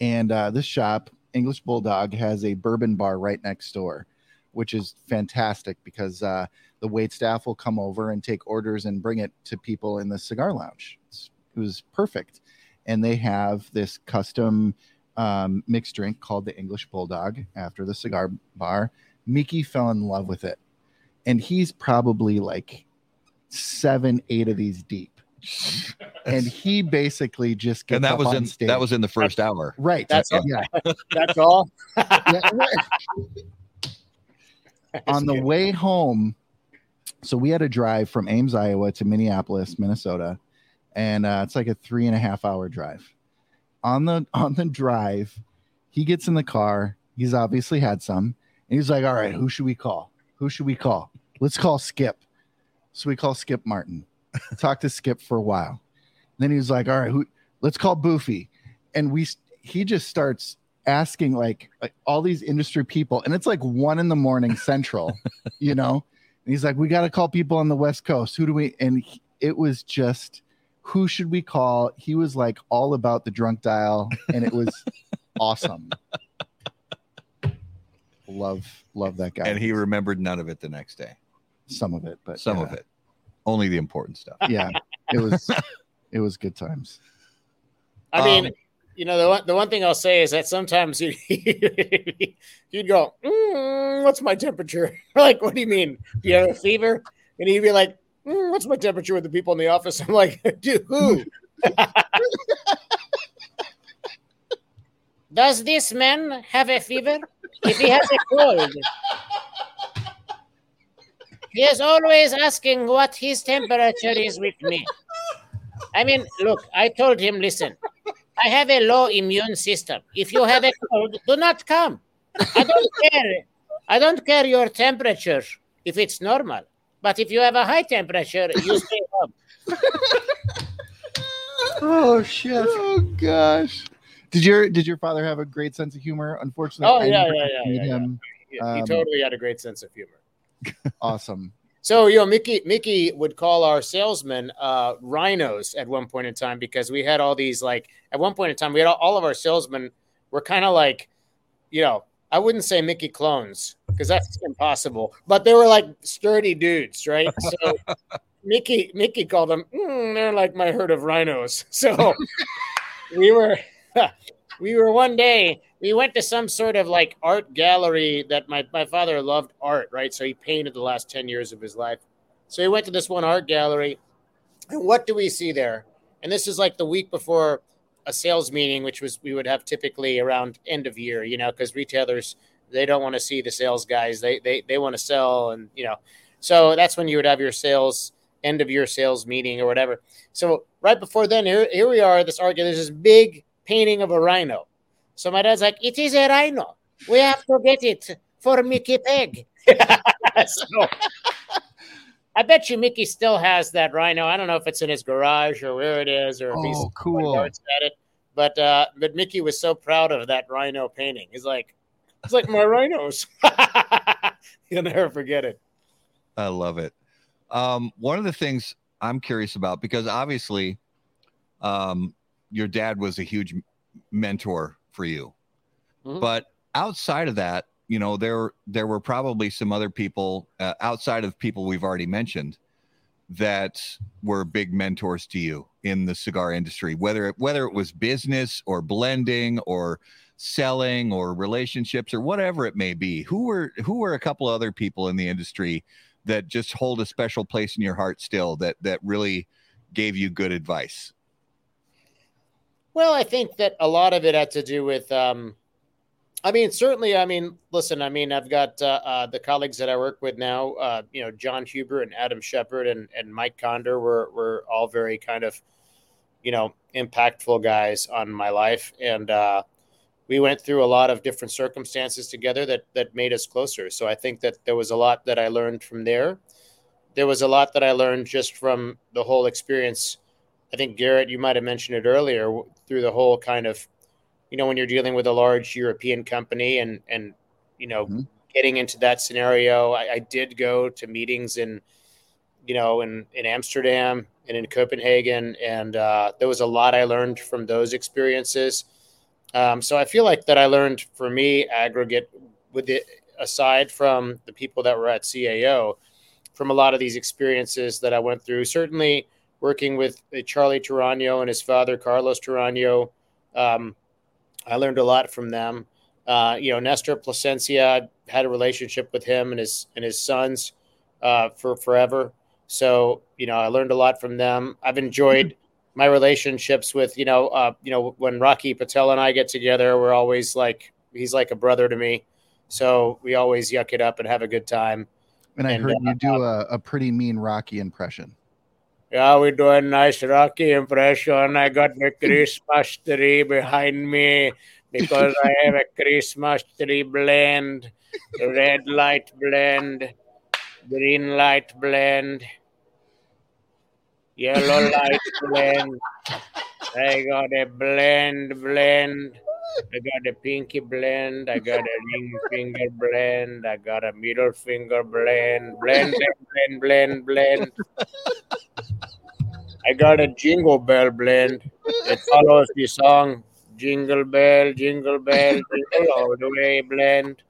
and uh, this shop, English Bulldog, has a bourbon bar right next door, which is fantastic because uh, the wait staff will come over and take orders and bring it to people in the cigar lounge. It's, it was perfect, and they have this custom um, mixed drink called the English Bulldog after the cigar bar. Mickey fell in love with it, and he's probably like seven, eight of these deep. and he basically just gets
And that
up
was
on
in
stage.
that was in the first hour.
right.
That's all.
yeah.
That's all.
yeah. on the
Just
way home, so we had to drive from Ames, Iowa to Minneapolis, Minnesota, and uh, it's like a three and a half hour drive. On the on the drive, he gets in the car. He's obviously had some, and he's like, "All right, who should we call? Who should we call? Let's call Skip." So we call Skip Martin. Talk to Skip for a while. then he was like, "All right, who? Let's call Boofy." And we he just starts asking like, like all these industry people, and it's like one in the morning central, you know. And he's like, "We got to call people on the West Coast. Who do we?" And he- it was just, who should we call? He was like all about the drunk dial, and it was awesome. Love, love that guy.
And he remembered none of it the next day.
some of it, but
Some
yeah,
of it. Only the important stuff.
Yeah, it was, it was good times.
I mean,
Um,
you know, the one, the one thing I'll say is that sometimes you, you'd go, mm, "What's my temperature?" like, what do you mean? Do you have a fever? And he'd be like, mm, "What's my temperature with the people in the office?" I'm like, "Dude, who?" Does this man have a fever? If he has a cold, he is always asking what his temperature is with me. I mean, look, I told him, listen, I have a low immune system. If you have a cold, do not come. I don't care. I don't care your temperature if it's normal. But if you have a high temperature, you stay home.
Oh shit! Oh gosh! Did your did your father have a great sense of humor? Unfortunately,
Oh,
I
yeah, yeah, yeah, yeah, yeah.
him.
He, he
Um,
totally had a great sense of humor.
Awesome.
So you know, Mickey Mickey would call our salesmen uh, rhinos at one point in time because we had all these like at one point in time we had all, all of our salesmen were kind of like, you know, I wouldn't say Mickey clones because that's impossible, but they were like sturdy dudes, right? So Mickey Mickey called them. Mm, they're like my herd of rhinos. So we were we were one day we went to some sort of like art gallery that my, my father loved art right so he painted the last 10 years of his life so he went to this one art gallery and what do we see there and this is like the week before a sales meeting which was we would have typically around end of year you know because retailers they don't want to see the sales guys they they, they want to sell and you know so that's when you would have your sales end of year sales meeting or whatever so right before then here, here we are this gallery there's this big painting of a rhino. So my dad's like, it is a rhino. We have to get it for Mickey Peg. so I bet you Mickey still has that rhino. I don't know if it's in his garage or where it is or if
Oh,
he's
cool.
at it. But uh, but Mickey was so proud of that rhino painting. He's like, it's like my rhinos. You'll never forget it.
I love it. Um, one of the things I'm curious about because obviously, um, your dad was a huge mentor for you,
Mhm.
but outside of that, you know, there there were probably some other people uh, outside of people we've already mentioned that were big mentors to you in the cigar industry, whether it, whether it was business or blending or selling or relationships or whatever it may be. Who were who were a couple other people in the industry that just hold a special place in your heart still that that really gave you good advice?
Well, I think that a lot of it had to do with, um, I mean, certainly, I mean, listen, I mean, I've got uh, uh, the colleagues that I work with now, uh, you know, Jon Huber and Adam Shepard and, and Mike Condor were, were all very kind of, you know, impactful guys on my life. And uh, we went through a lot of different circumstances together that, that made us closer. So I think that there was a lot that I learned from there. There was a lot that I learned just from the whole experience I think Garrett, you might have mentioned it earlier through the whole kind of, you know, when you're dealing with a large European company and and you know
Mhm.
getting into that scenario. I, I did go to meetings in, you know, in in Amsterdam and in Copenhagen, and uh, there was a lot I learned from those experiences. Um, so I feel like that I learned for me aggregate with it aside from the people that were at CAO, from a lot of these experiences that I went through. Certainly working with uh, Charlie Toraño and his father, Carlos Toraño. Um, I learned a lot from them. Uh, you know, Nestor Plasencia had a relationship with him and his and his sons uh, for forever. So you know, I learned a lot from them. I've enjoyed my relationships with you know, uh, you know, when Rocky Patel and I get together, we're always like he's like a brother to me. So we always yuck it up and have a good time.
And I
And,
heard
uh,
you do a, a pretty mean Rocky impression.
Yeah, we do a nice Rocky impression. I got the Christmas tree behind me because I have a Christmas tree blend, red light blend, green light blend, yellow light blend. I got a blend blend. I got a pinky blend. I got a ring finger blend. I got a middle finger blend. Blend, blend, blend, blend, blend. I got a jingle bell blend. It follows the song Jingle Bell, Jingle Bell, Jingle All the Way blend.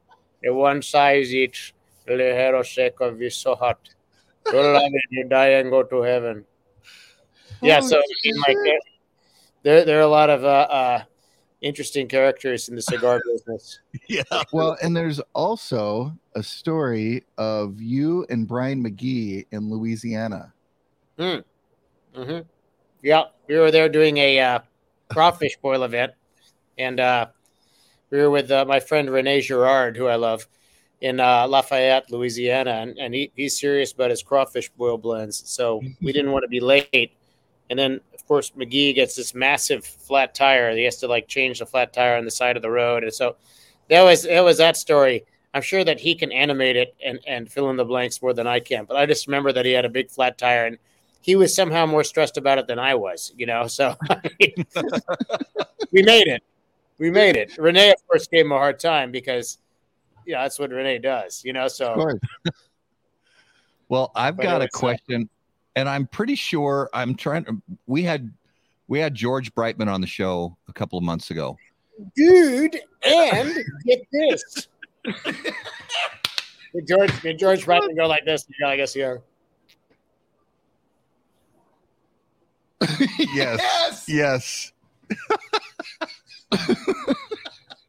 The one size each. The hero second is so hot. You love it, you die and go to heaven. Yeah, so in my ca- there there are a lot of uh, uh, interesting characters in the cigar business.
Yeah.
Well, and there's also a story of you and Brian McGee in Louisiana.
Hmm Yeah, we were there doing a uh, crawfish boil event, and uh, we were with uh, my friend Rene Girard, who I love, in uh, Lafayette, Louisiana, and, and he, he's serious about his crawfish boil blends. So we didn't want to be late. And then, of course, McGee gets this massive flat tire. He has to like change the flat tire on the side of the road, and so that was that was that story. I'm sure that he can animate it and, and fill in the blanks more than I can, but I just remember that he had a big flat tire and he was somehow more stressed about it than I was, you know. So we made it. We made it. Renee, of course, gave him a hard time because, yeah, that's what Renee does, you know. So.
Well, I've
But
got a question, and I'm pretty sure I'm trying to. We had we had George Brightman on the show a couple of months ago.
dude. And get this. Did George did George Brightman go like this? You like this here.
yes, yes.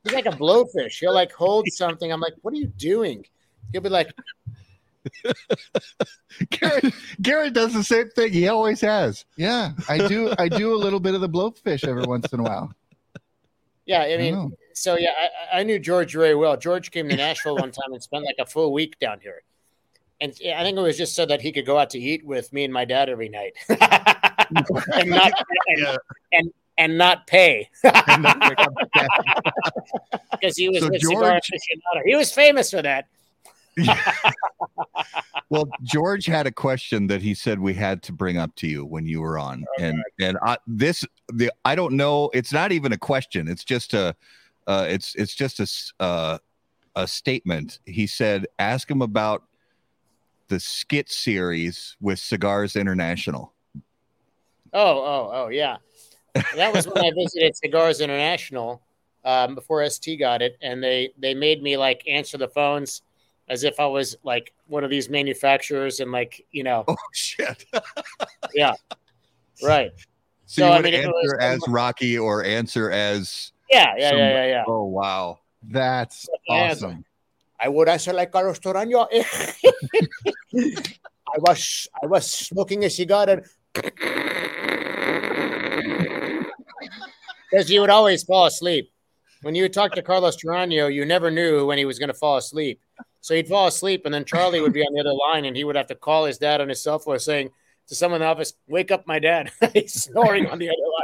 He's like a blowfish. He'll like hold something. I'm like, what are you doing? He'll be like,
Garrett, Garrett does the same thing. He always has.
Yeah, I do. I do a little bit of the blowfish every once in a while.
yeah. I mean,
know.
so yeah, I, I knew George very well. George came to Nashville one time and spent like a full week down here. And I think it was just so that he could go out to eat with me and my dad every night. and not and,
Yeah.
and, and not pay.
And then pick up the tab.
Because he was
So George-
He was famous for that.
well, George had a question that he said we had to bring up to you when you were on, and and I, this the I don't know. It's not even a question. It's just a, uh, it's it's just a uh, a statement. He said, ask him about the skit series with Cigars International.
Oh, oh, oh, yeah. That was when I visited Cigars International um, before ST got it, and they they made me like answer the phones as if I was like one of these manufacturers, and like you know,
Oh shit! Yeah.
Right?
So,
So,
you
I
would
mean, it was
answer as Rocky or answer as
Yeah, yeah,
Some-
yeah, yeah, yeah.
oh wow.
That's
Yeah.
awesome.
I would answer like Carlos Toraño. I was I was smoking a cigar and because you would always fall asleep. When you talked to Carlos Toraño, you never knew when he was going to fall asleep. So he'd fall asleep, and then Charlie would be on the other line, and he would have to call his dad on his cell phone, saying to someone in the office, "Wake up, my dad! He's snoring on the other line."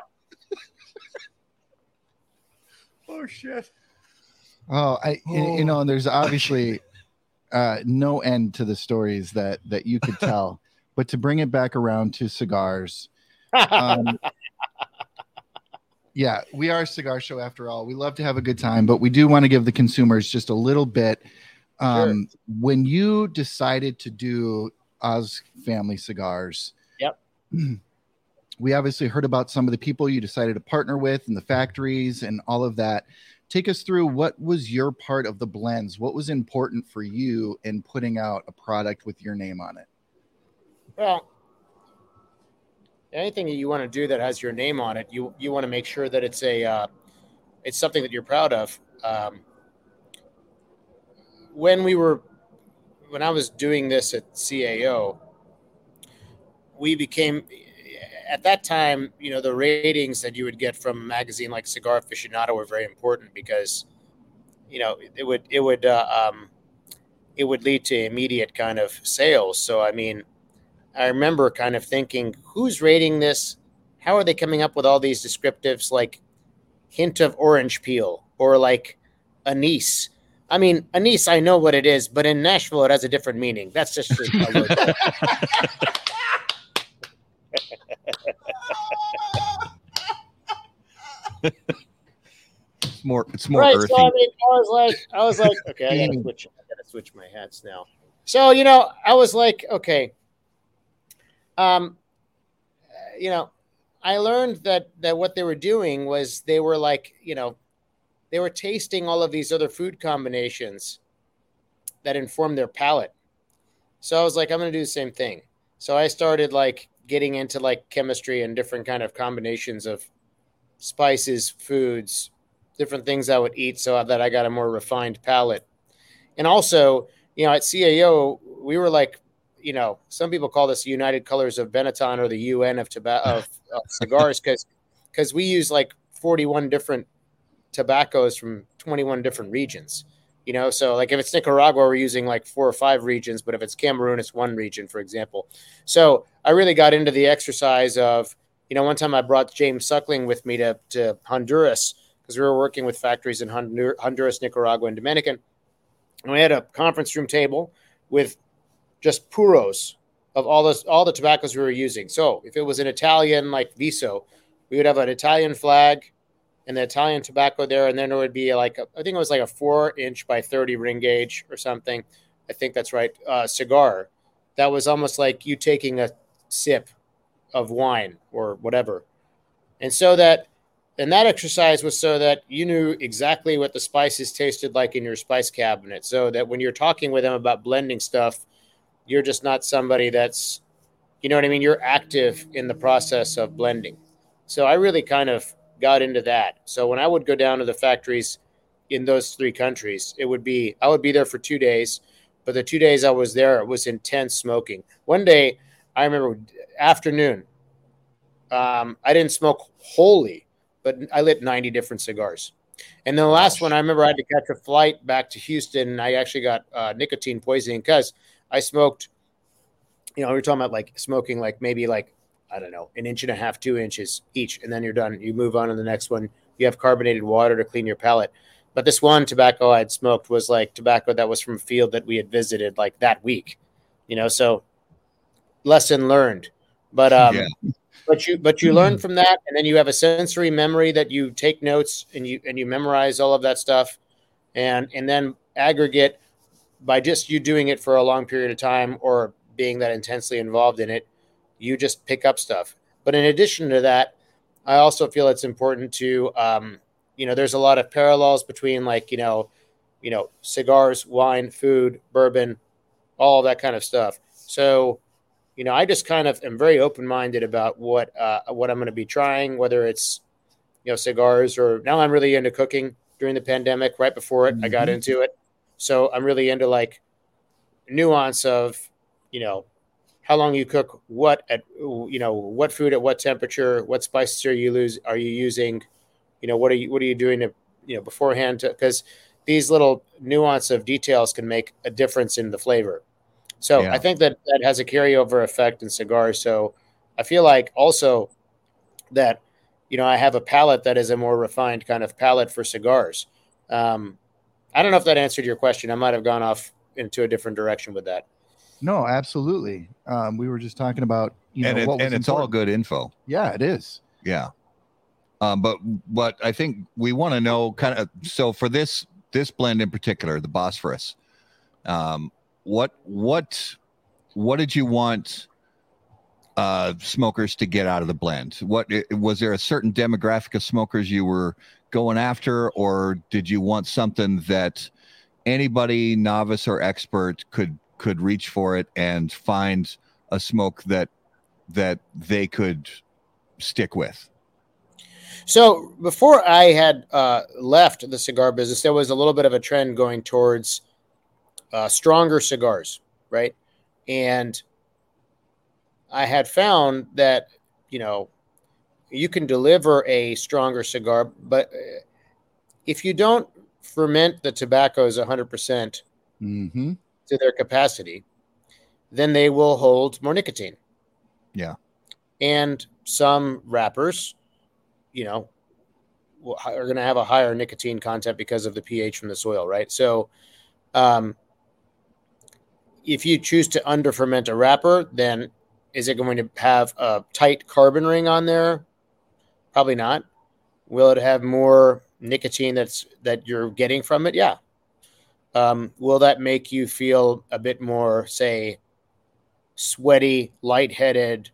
Oh shit!
Oh, I you- you know, and there's obviously uh, no end to the stories that that you could tell. but to bring it back around to cigars, um, yeah, we are a cigar show after all. We love to have a good time, but we do want to give the consumers just a little bit. Um, When you decided to do Oz Family Cigars,
Yep.
We obviously heard about some of the people you decided to partner with and the factories and all of that. Take us through what was your part of the blends? What was important for you in putting out a product with your name on it?
Well, anything that you want to do that has your name on it, you you want to make sure that it's a uh, it's something that you're proud of. Um, when we were when I was doing this at CAO, we became at that time, you know, the ratings that you would get from a magazine like Cigar Aficionado were very important because, you know, it would it would uh, um, it would lead to immediate kind of sales. So I mean, I remember kind of thinking, who's rating this? How are they coming up with all these descriptives like hint of orange peel or like anise? I mean, anise, I know what it is, but in Nashville, it has a different meaning. That's just a.
It's more. It's more
right.
earthy.
So I mean, I was like, I was like, okay, I gotta mm. switch. I gotta switch my hats now. So you know, I was like, okay, um, you know, I learned that that what they were doing was they were like, you know, they were tasting all of these other food combinations that informed their palate. So I was like, I'm gonna do the same thing. So I started like getting into like chemistry and different kind of combinations of spices, foods, different things I would eat so that I got a more refined palate. And also, you know, at CAO, we were like, you know, some people call this the United Colors of Benetton or the UN of tobacco of, of cigars because because we use like 41 different tobaccos from 21 different regions. You know, so like if it's Nicaragua, we're using like four or five regions, but if it's Cameroon, it's one region, for example. So I really got into the exercise of, you know, one time I brought James Suckling with me to, to Honduras because we were working with factories in Hondur- Honduras, Nicaragua, and Dominican. And we had a conference room table with just puros of all this, all the tobaccos we were using. So if it was an Italian like Viso, we would have an Italian flag and the Italian tobacco there, and then it would be like a, I think it was like a four inch by thirty ring gauge or something. I think that's right. Uh, cigar, that was almost like you taking a sip of wine or whatever. And so that and that exercise was so that you knew exactly what the spices tasted like in your spice cabinet so that when you're talking with them about blending stuff you're just not somebody that's you know what i mean? You're active in the process of blending. So i really kind of got into that. So when i would go down to the factories in those three countries it would be i would be there for two days but the two days i was there it was intense smoking. One day i remember afternoon um, i didn't smoke wholly but I lit 90 different cigars. And then the last one, I remember I had to catch a flight back to Houston, and I actually got uh, nicotine poisoning because I smoked. You know, we are talking about like smoking, like maybe like I don't know, an inch and a half, two inches each, and then you're done. You move on to the next one. You have carbonated water to clean your palate. But this one tobacco I had smoked was like tobacco that was from a field that we had visited like that week. You know, so lesson learned. But um, yeah but you but you learn hmm. from that and then you have a sensory memory that you take notes and you and you memorize all of that stuff and and then aggregate by just you doing it for a long period of time or being that intensely involved in it you just pick up stuff but in addition to that i also feel it's important to um, you know there's a lot of parallels between like you know you know cigars wine food bourbon all that kind of stuff so you know, I just kind of am very open minded about what uh, what I'm going to be trying, whether it's you know cigars or now I'm really into cooking during the pandemic. Right before it, mm-hmm. I got mm-hmm. into it, so I'm really into like nuance of you know how long you cook what at you know what food at what temperature, what spices are you lose are you using, you know what are you what are you doing to you know beforehand because these little nuance of details can make a difference in the flavor so yeah. I think that that has a carryover effect in cigars. So I feel like also that you know I have a palate that is a more refined kind of palate for cigars. Um, I don't know if that answered your question. I might have gone off into a different direction with that.
No, absolutely. Um, we were just talking about you know
and,
it,
and it's
important.
all good info.
Yeah, it is.
Yeah. Um, but what I think we want to know kind of so for this this blend in particular, the Bosphorus, um, what what what did you want uh, smokers to get out of the blend? What was there a certain demographic of smokers you were going after, or did you want something that anybody, novice or expert, could could reach for it and find a smoke that that they could stick with?
So before I had uh, left the cigar business, there was a little bit of a trend going towards uh, stronger cigars, right? And I had found that, you know, you can deliver a stronger cigar, but uh, if you don't ferment the tobaccos 100% mm-hmm. to their capacity, then they will hold more nicotine.
Yeah.
And some wrappers, you know, are going to have a higher nicotine content because of the pH from the soil, right? So, um, if you choose to under ferment a wrapper, then is it going to have a tight carbon ring on there? Probably not. Will it have more nicotine that's that you're getting from it? Yeah. Um, will that make you feel a bit more, say, sweaty, lightheaded,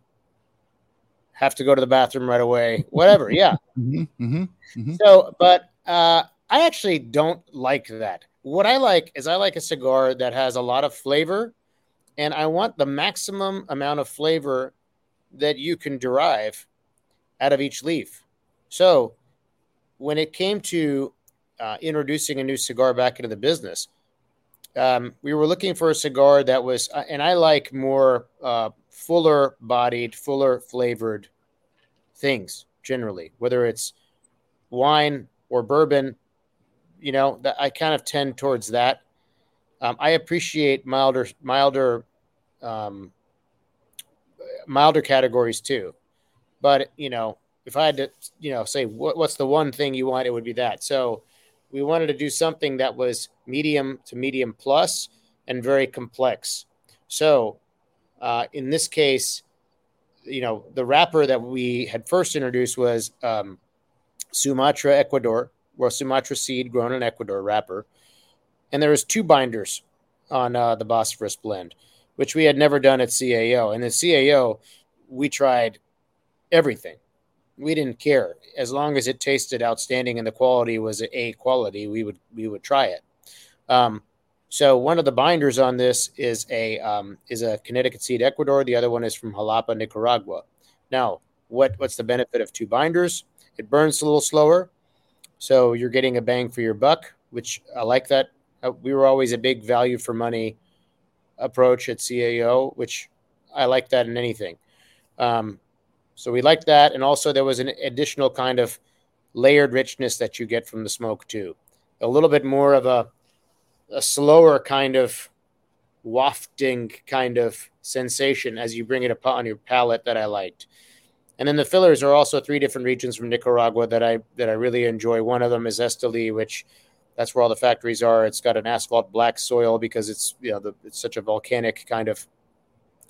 have to go to the bathroom right away, whatever? Yeah. mm-hmm, mm-hmm, mm-hmm. So, but uh, I actually don't like that what I like is I like a cigar that has a lot of flavor, and I want the maximum amount of flavor that you can derive out of each leaf. So, when it came to uh, introducing a new cigar back into the business, um, we were looking for a cigar that was, uh, and I like more uh, fuller bodied, fuller flavored things generally, whether it's wine or bourbon you know I kind of tend towards that. Um, I appreciate milder, milder, um, milder categories too. But you know, if I had to, you know, say what, what's the one thing you want, it would be that. So we wanted to do something that was medium to medium plus and very complex. So uh, in this case, you know, the wrapper that we had first introduced was um, Sumatra, Ecuador or Sumatra seed grown in Ecuador wrapper. And there was two binders on uh, the Bosphorus blend. which we had never done at CAO. And at CAO, we tried everything. We didn't care as long as it tasted outstanding and the quality was a quality. We would we would try it. Um, so one of the binders on this is a um, is a Connecticut seed Ecuador. The other one is from Jalapa, Nicaragua. Now, what what's the benefit of two binders? It burns a little slower, so you're getting a bang for your buck, which I like that. Uh, we were always a big value for money approach at CAO, which I like that in anything. Um, so we like that, and also there was an additional kind of layered richness that you get from the smoke too. A little bit more of a a slower kind of wafting kind of sensation as you bring it upon your palate that I liked. And then the fillers are also three different regions from Nicaragua that I that I really enjoy. One of them is Esteli, which that's where all the factories are. It's got an asphalt black soil because it's you know the, it's such a volcanic kind of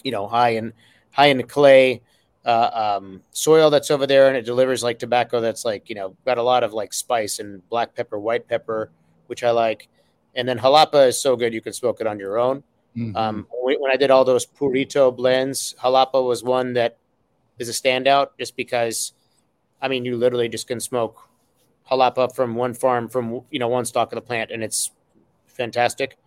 you know high in high in clay uh, um, soil that's over there, and it delivers like tobacco that's like you know got a lot of like spice and black pepper, white pepper, which I like. And then Jalapa is so good you can smoke it on your own. Mm-hmm. Um, when I did all those Purito blends, Jalapa was one that is a standout just because, I mean, you literally just can smoke Jalapa from one farm from you know one stalk of the plant, and it's fantastic.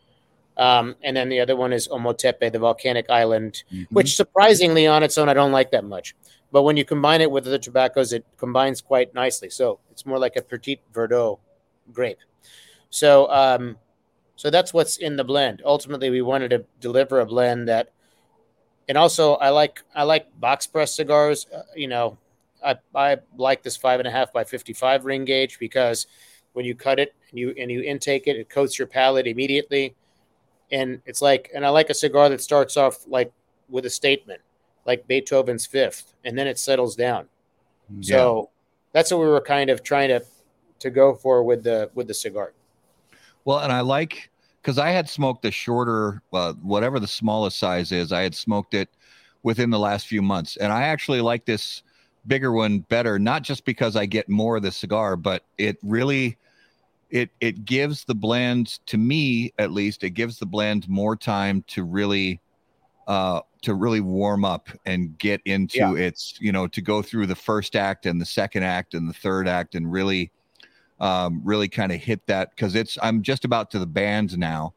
Um, and then the other one is Ometepe, the volcanic island, mm-hmm. which surprisingly on its own I don't like that much. But when you combine it with the tobaccos, it combines quite nicely. So it's more like a Petit Verdot grape. So um, so that's what's in the blend. Ultimately, we wanted to deliver a blend that, and also I like I like box press cigars. Uh, you know, I I like this five and a half by fifty five ring gauge because when you cut it and you and you intake it, it coats your palate immediately, and it's like and I like a cigar that starts off like with a statement, like Beethoven's Fifth, and then it settles down. Yeah. So that's what we were kind of trying to to go for with the with the cigar.
Well, and I like because I had smoked the shorter, uh, whatever the smallest size is, I had smoked it within the last few months, and I actually like this bigger one better, not just because I get more of the cigar, but it really it it gives the blend to me at least it gives the blend more time to really uh to really warm up and get into yeah. its you know to go through the first act and the second act and the third act and really um, really kind of hit that because it's I'm just about to the bands now,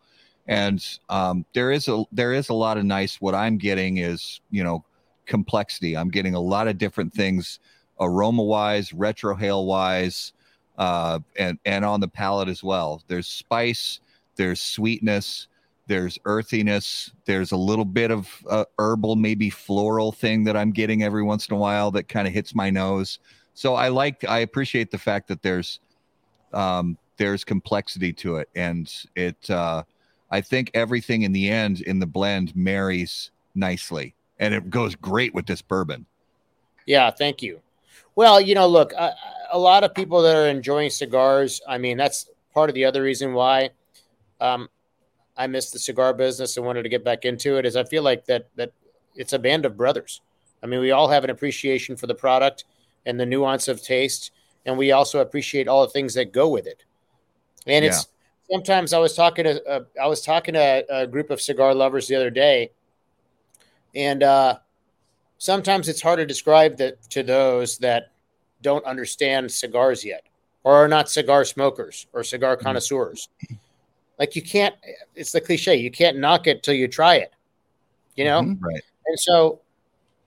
and um, there is a there is a lot of nice. What I'm getting is you know complexity. I'm getting a lot of different things, aroma wise, retrohale wise, uh, and and on the palate as well. There's spice, there's sweetness, there's earthiness, there's a little bit of uh, herbal, maybe floral thing that I'm getting every once in a while that kind of hits my nose. So I like I appreciate the fact that there's um, there's complexity to it, and it. Uh, I think everything in the end in the blend marries nicely, and it goes great with this bourbon.
Yeah, thank you. Well, you know, look, a, a lot of people that are enjoying cigars. I mean, that's part of the other reason why um, I missed the cigar business and wanted to get back into it. Is I feel like that that it's a band of brothers. I mean, we all have an appreciation for the product and the nuance of taste and we also appreciate all the things that go with it. And it's sometimes I was talking to uh, I was talking to a, a, group of cigar lovers the other day, and uh, sometimes it's hard to describe that to those that don't understand cigars yet, or are not cigar smokers or cigar mm-hmm. connoisseurs. Mm-hmm. Like you can't. It's the cliche. You can't knock it till you try it. You know,
mm-hmm, right?
And so,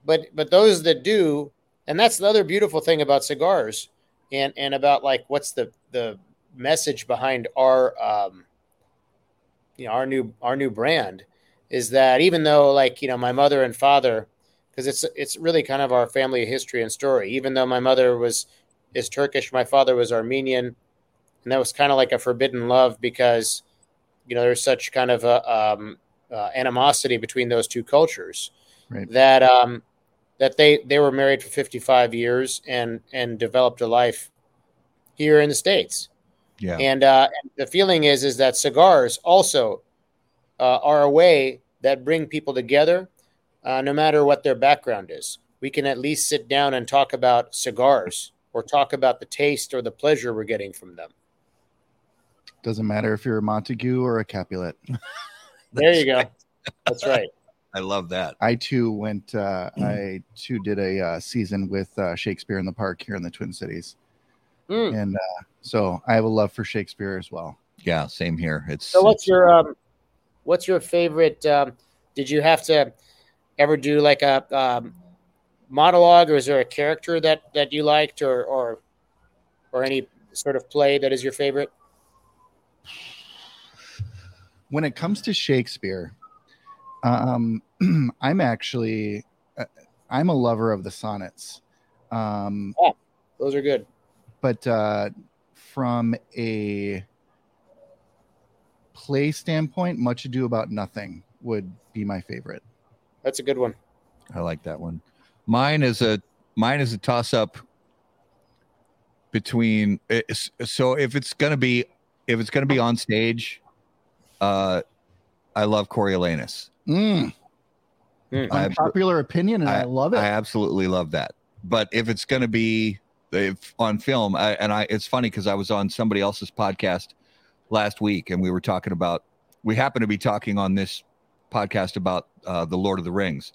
but but those that do, and that's the other beautiful thing about cigars and and about like what's the the message behind our um, you know our new our new brand is that even though like you know my mother and father because it's it's really kind of our family history and story even though my mother was is turkish my father was armenian and that was kind of like a forbidden love because you know there's such kind of a um, uh, animosity between those two cultures right. that um, that they they were married for 55 years and and developed a life here in the states.
Yeah.
And, uh, the feeling is is that cigars also uh, are a way that bring people together, uh, no matter what their background is. We can at least sit down and talk about cigars or talk about the taste or the pleasure we're getting from them.
Doesn't matter if you're a Montague or a Capulet.
there you go. That's right.
I love that.
I too went. Uh, I too did a uh, season with uh, Shakespeare in the Park here in the Twin Cities,
Mm.
and uh, so I have a love for Shakespeare as well.
Yeah, same here. It's
So what's your um, what's your favorite? Um, did you have to ever do like a um, monologue, or is there a character that that you liked, or or or any sort of play that is your favorite?
when it comes to Shakespeare, um, I'm actually uh, I'm a lover of the sonnets, um,
Those are good.
but uh, from a play standpoint, Much Ado About Nothing would be my favorite.
That's a good one.
I like that one. Mine is a mine is a toss up between so if it's gonna be if it's gonna be on stage, uh I love Coriolanus.
Mm,
Mm.
I,
unpopular opinion, and I, love it.
I absolutely love that. But if it's gonna be if on film, I, and I it's funny because I was on somebody else's podcast last week and we were talking about we happen to be talking on this podcast about uh, the Lord of the Rings,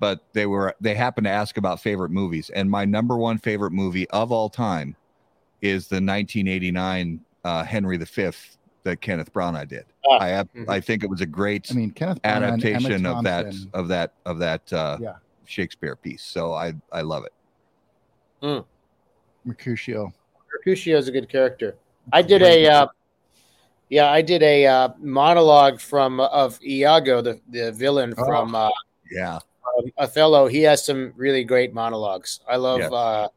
but they were they happened to ask about favorite movies, and my number one favorite movie of all time is the 1989 uh, Henry V that Kenneth Branagh did.
Ah,
I ab-
mhm.
I think it was a great
I mean, Kenneth Branagh
adaptation of that of that of that uh,
Yeah.
Shakespeare piece. So I I love it.
Mercutio.
Mercutio is a good character. I did a uh, yeah, I did a uh, monologue from of Iago, the the villain
Oh.
from uh,
Yeah,
um, Othello. He has some really great monologues. I love
Yes.
uh,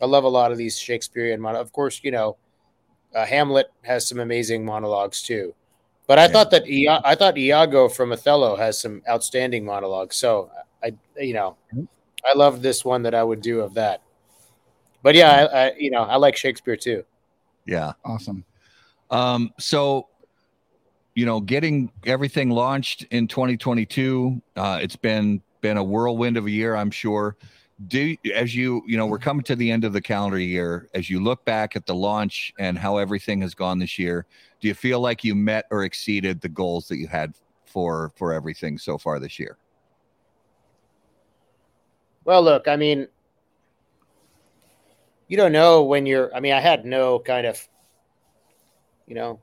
I love a lot of these Shakespearean monologues. Of course, you know, uh, Hamlet has some amazing monologues too. But I
Yeah.
thought that Ia- I thought Iago from Othello has some outstanding monologues. So I you know I love this one that I would do of that. But yeah, I, I you know I like Shakespeare too.
yeah.
Awesome.
Um, so, you know, getting everything launched in 2022, uh, it's been been a whirlwind of a year, I'm sure. Do as you you know, we're coming to the end of the calendar year. As you look back at the launch and how everything has gone this year, do you feel like you met or exceeded the goals that you had for for everything so far this year?
Well, look, I mean, you don't know when you're. I mean, I had no kind of, you know,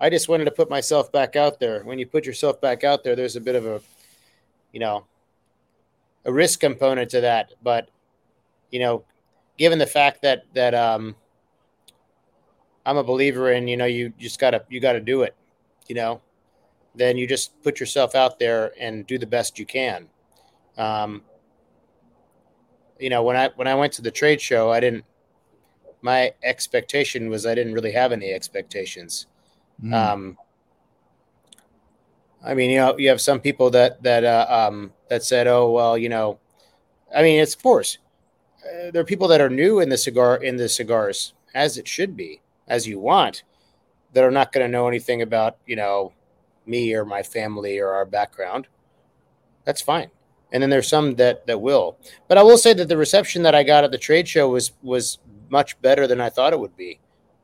I just wanted to put myself back out there. When you put yourself back out there, there's a bit of a, you know, a risk component to that. But, you know, given the fact that that um, I'm a believer in, you know, you just gotta you gotta do it, you know, then you just put yourself out there and do the best you can. Um, you know when i when i went to the trade show i didn't my expectation was i didn't really have any expectations.
Mm.
um i mean you know you have some people that that uh, um that said oh well you know i mean it's of course uh, there are people that are new in the cigar in the cigars as it should be as you want that are not going to know anything about you know me or my family or our background. That's fine. And then there's some that that will. But I will say that the reception that I got at the trade show was was much better than I thought it would be.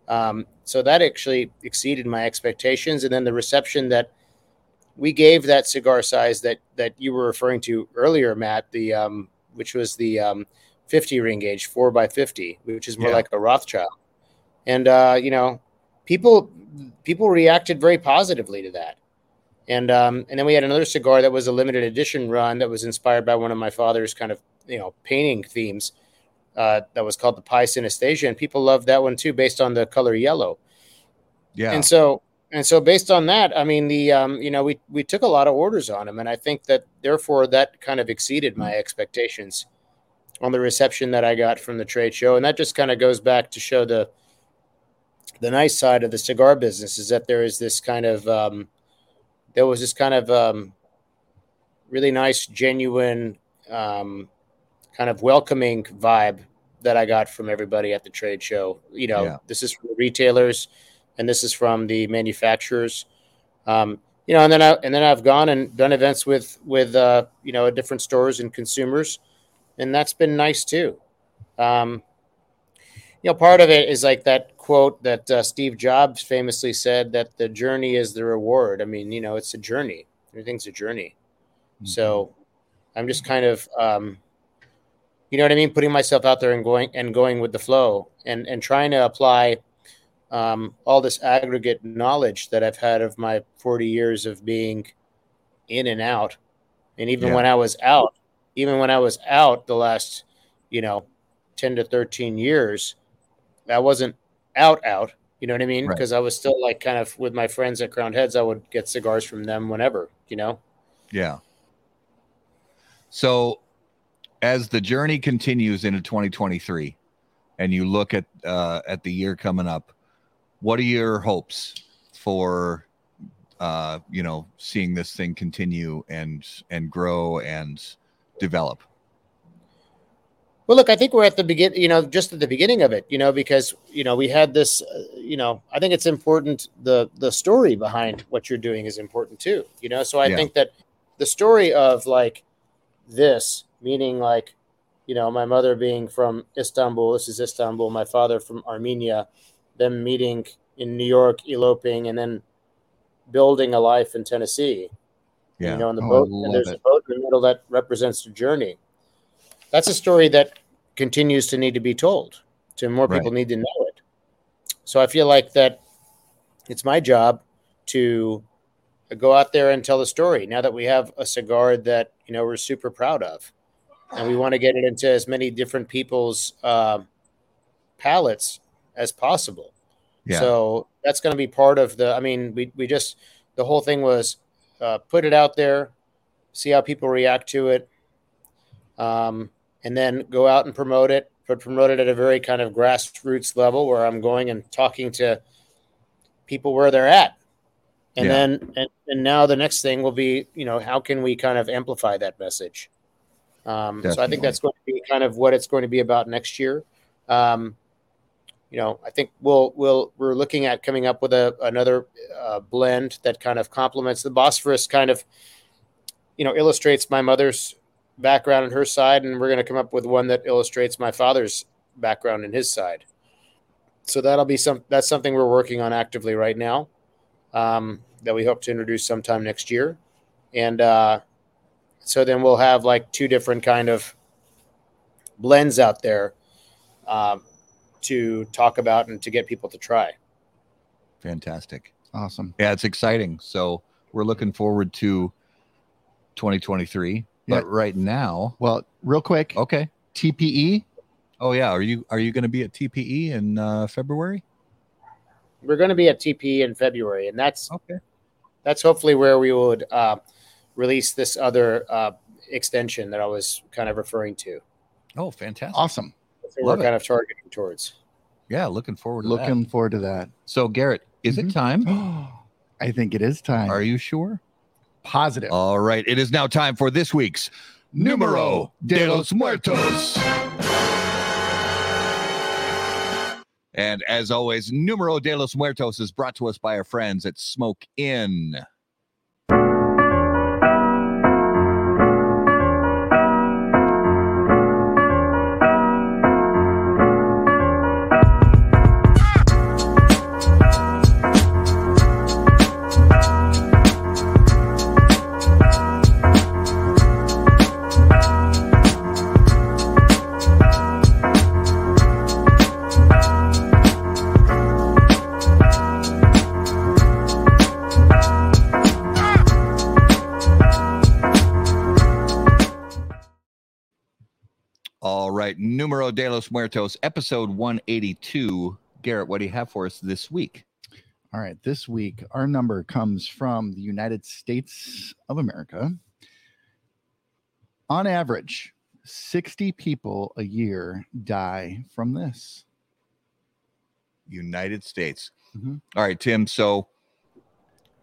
Um, so that actually exceeded my expectations. And then the reception that we gave that cigar size that that you were referring to earlier, Matt, the um, which was the um, 50 ring gauge, four by 50, which is more
Yeah.
like a Rothschild. And uh, you know, people people reacted very positively to that. And um, and then we had another cigar that was a limited edition run that was inspired by one of my father's kind of you know painting themes. Uh, that was called the Pi Synesthesia, and people loved that one too, based on the color yellow.
Yeah.
And so and so based on that, I mean the um, you know we we took a lot of orders on them, and I think that therefore that kind of exceeded my expectations on the reception that I got from the trade show, and that just kind of goes back to show the the nice side of the cigar business is that there is this kind of um, there was this kind of um, really nice, genuine, um, kind of welcoming vibe that I got from everybody at the trade show. You know,
Yeah.
this is from the retailers, and this is from the manufacturers. Um, you know, and then I and then I've gone and done events with with uh, you know different stores and consumers, and that's been nice too. Um, you know, part of it is like that quote that uh, Steve Jobs famously said that the journey is the reward. I mean, you know, it's a journey. Everything's a journey. So I'm just kind of, um, you know what I mean, putting myself out there and going and going with the flow and and trying to apply um, all this aggregate knowledge that I've had of my 40 years of being in and out, and even
Yeah.
when I was out, even when I was out the last, you know, 10 to 13 years, I wasn't out out. You know what I mean?
Right.
Because I was still like kind of with my friends at Crowned Heads. I would get cigars from them whenever. You know.
Yeah. So, as the journey continues into 2023, and you look at uh, at the year coming up, what are your hopes for uh, you know seeing this thing continue and and grow and develop?
Well, look, I think we're at the begin, you know, just at the beginning of it, you know, because you know we had this, uh, you know, I think it's important the the story behind what you're doing is important too, you know. So I
Yeah.
think that the story of like this, meaning like, you know, my mother being from Istanbul, this is Istanbul, my father from Armenia, them meeting in New York, eloping, and then building a life in Tennessee.
Yeah.
You know, and the
Oh,
boat, and there's
it.
a boat in the middle that represents the journey. That's a story that continues to need to be told. To more people need to know it. So I feel like that it's my job to go out there and tell the story. Now that we have a cigar that you know we're super proud of, and we want to get it into as many different people's um palates as possible.
Yeah.
So that's going to be part of the. I mean, we we just the whole thing was uh, put it out there, see how people react to it, um, and then go out and promote it. But promote it at a very kind of grassroots level where I'm going and talking to people where they're at, and
Yeah.
then and, and now the next thing will be you know how can we kind of amplify that message. Um, so I think that's going to be kind of what it's going to be about next year. Um, you know, I think we'll we'll we're looking at coming up with a another uh, blend that kind of complements the Bosphorus. Kind of, you know, illustrates my mother's background and her side, and we're going to come up with one that illustrates my father's background and his side. So that'll be some. That's something we're working on actively right now. Um, that we hope to introduce sometime next year, and uh, so then we'll have like two different kind of blends out there. Um, to talk about and to get people to try.
Fantastic.
Awesome.
Yeah, it's exciting. So we're looking forward to 2023.
Yeah.
But right now,
Well, real quick,
okay.
TPE.
Oh yeah, are you are you going to be at TPE in uh, February?
We're going to be at TPE in February, and that's
Okay.
that's hopefully where we would uh, release this other uh, extension that I was kind of referring to.
Oh, fantastic.
Awesome.
That's what we're
it.
kind of targeting towards.
Yeah, looking forward to that.
Looking forward to that.
So Garrett, is it
Mhm.
time?
I think it is time.
Are you sure?
positive?
All right, it is now time for this week's Numero de los Muertos. And as always, Numero de los Muertos is brought to us by our friends at Smoke Inn. Right, Numero de los Muertos, episode 182. Garrett, what do you have for us this week?
All right. This week, our number comes from the United States of America. On average, 60 people a year die from this.
United States.
Mhm.
All right, Tim. So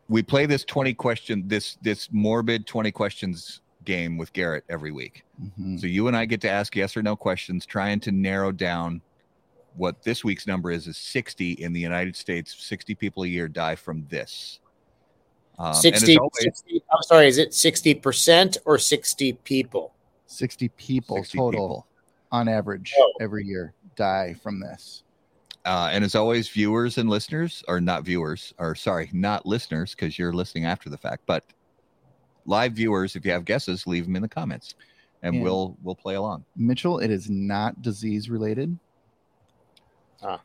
we play this 20 question, this this morbid 20 questions game with Garrett every week.
Mhm.
So you and I get to ask yes or no questions, trying to narrow down what this week's number is is 60 in the United States. 60 people a year die from this. Um,
60,
always,
60 I'm sorry, is it 60% or 60 people?
60 people
60
total
people.
on average
Oh.
every year die from this.
Uh, and as always, viewers and listeners, or not viewers, or sorry, not listeners, because you're listening after the fact, but live viewers, if you have guesses, leave them in the comments, and
And-
we'll we'll play along.
Mitchell, it is not disease related.
Ah.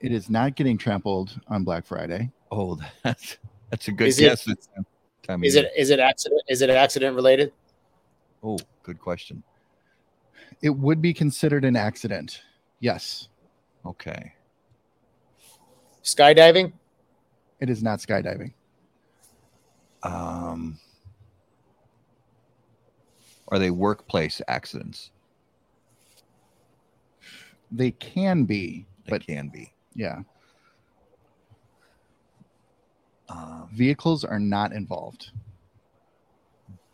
It is not getting trampled on Black Friday.
Oh, that's that's a good
Is
guess. this time of
Is
year.
it is it accident is it accident related?
Oh, good question.
It would be considered an accident. Yes.
Okay.
Skydiving?
It is not skydiving.
Um, are they workplace accidents?
They can be,
They
but
can be.
yeah,
Um,
vehicles are not involved.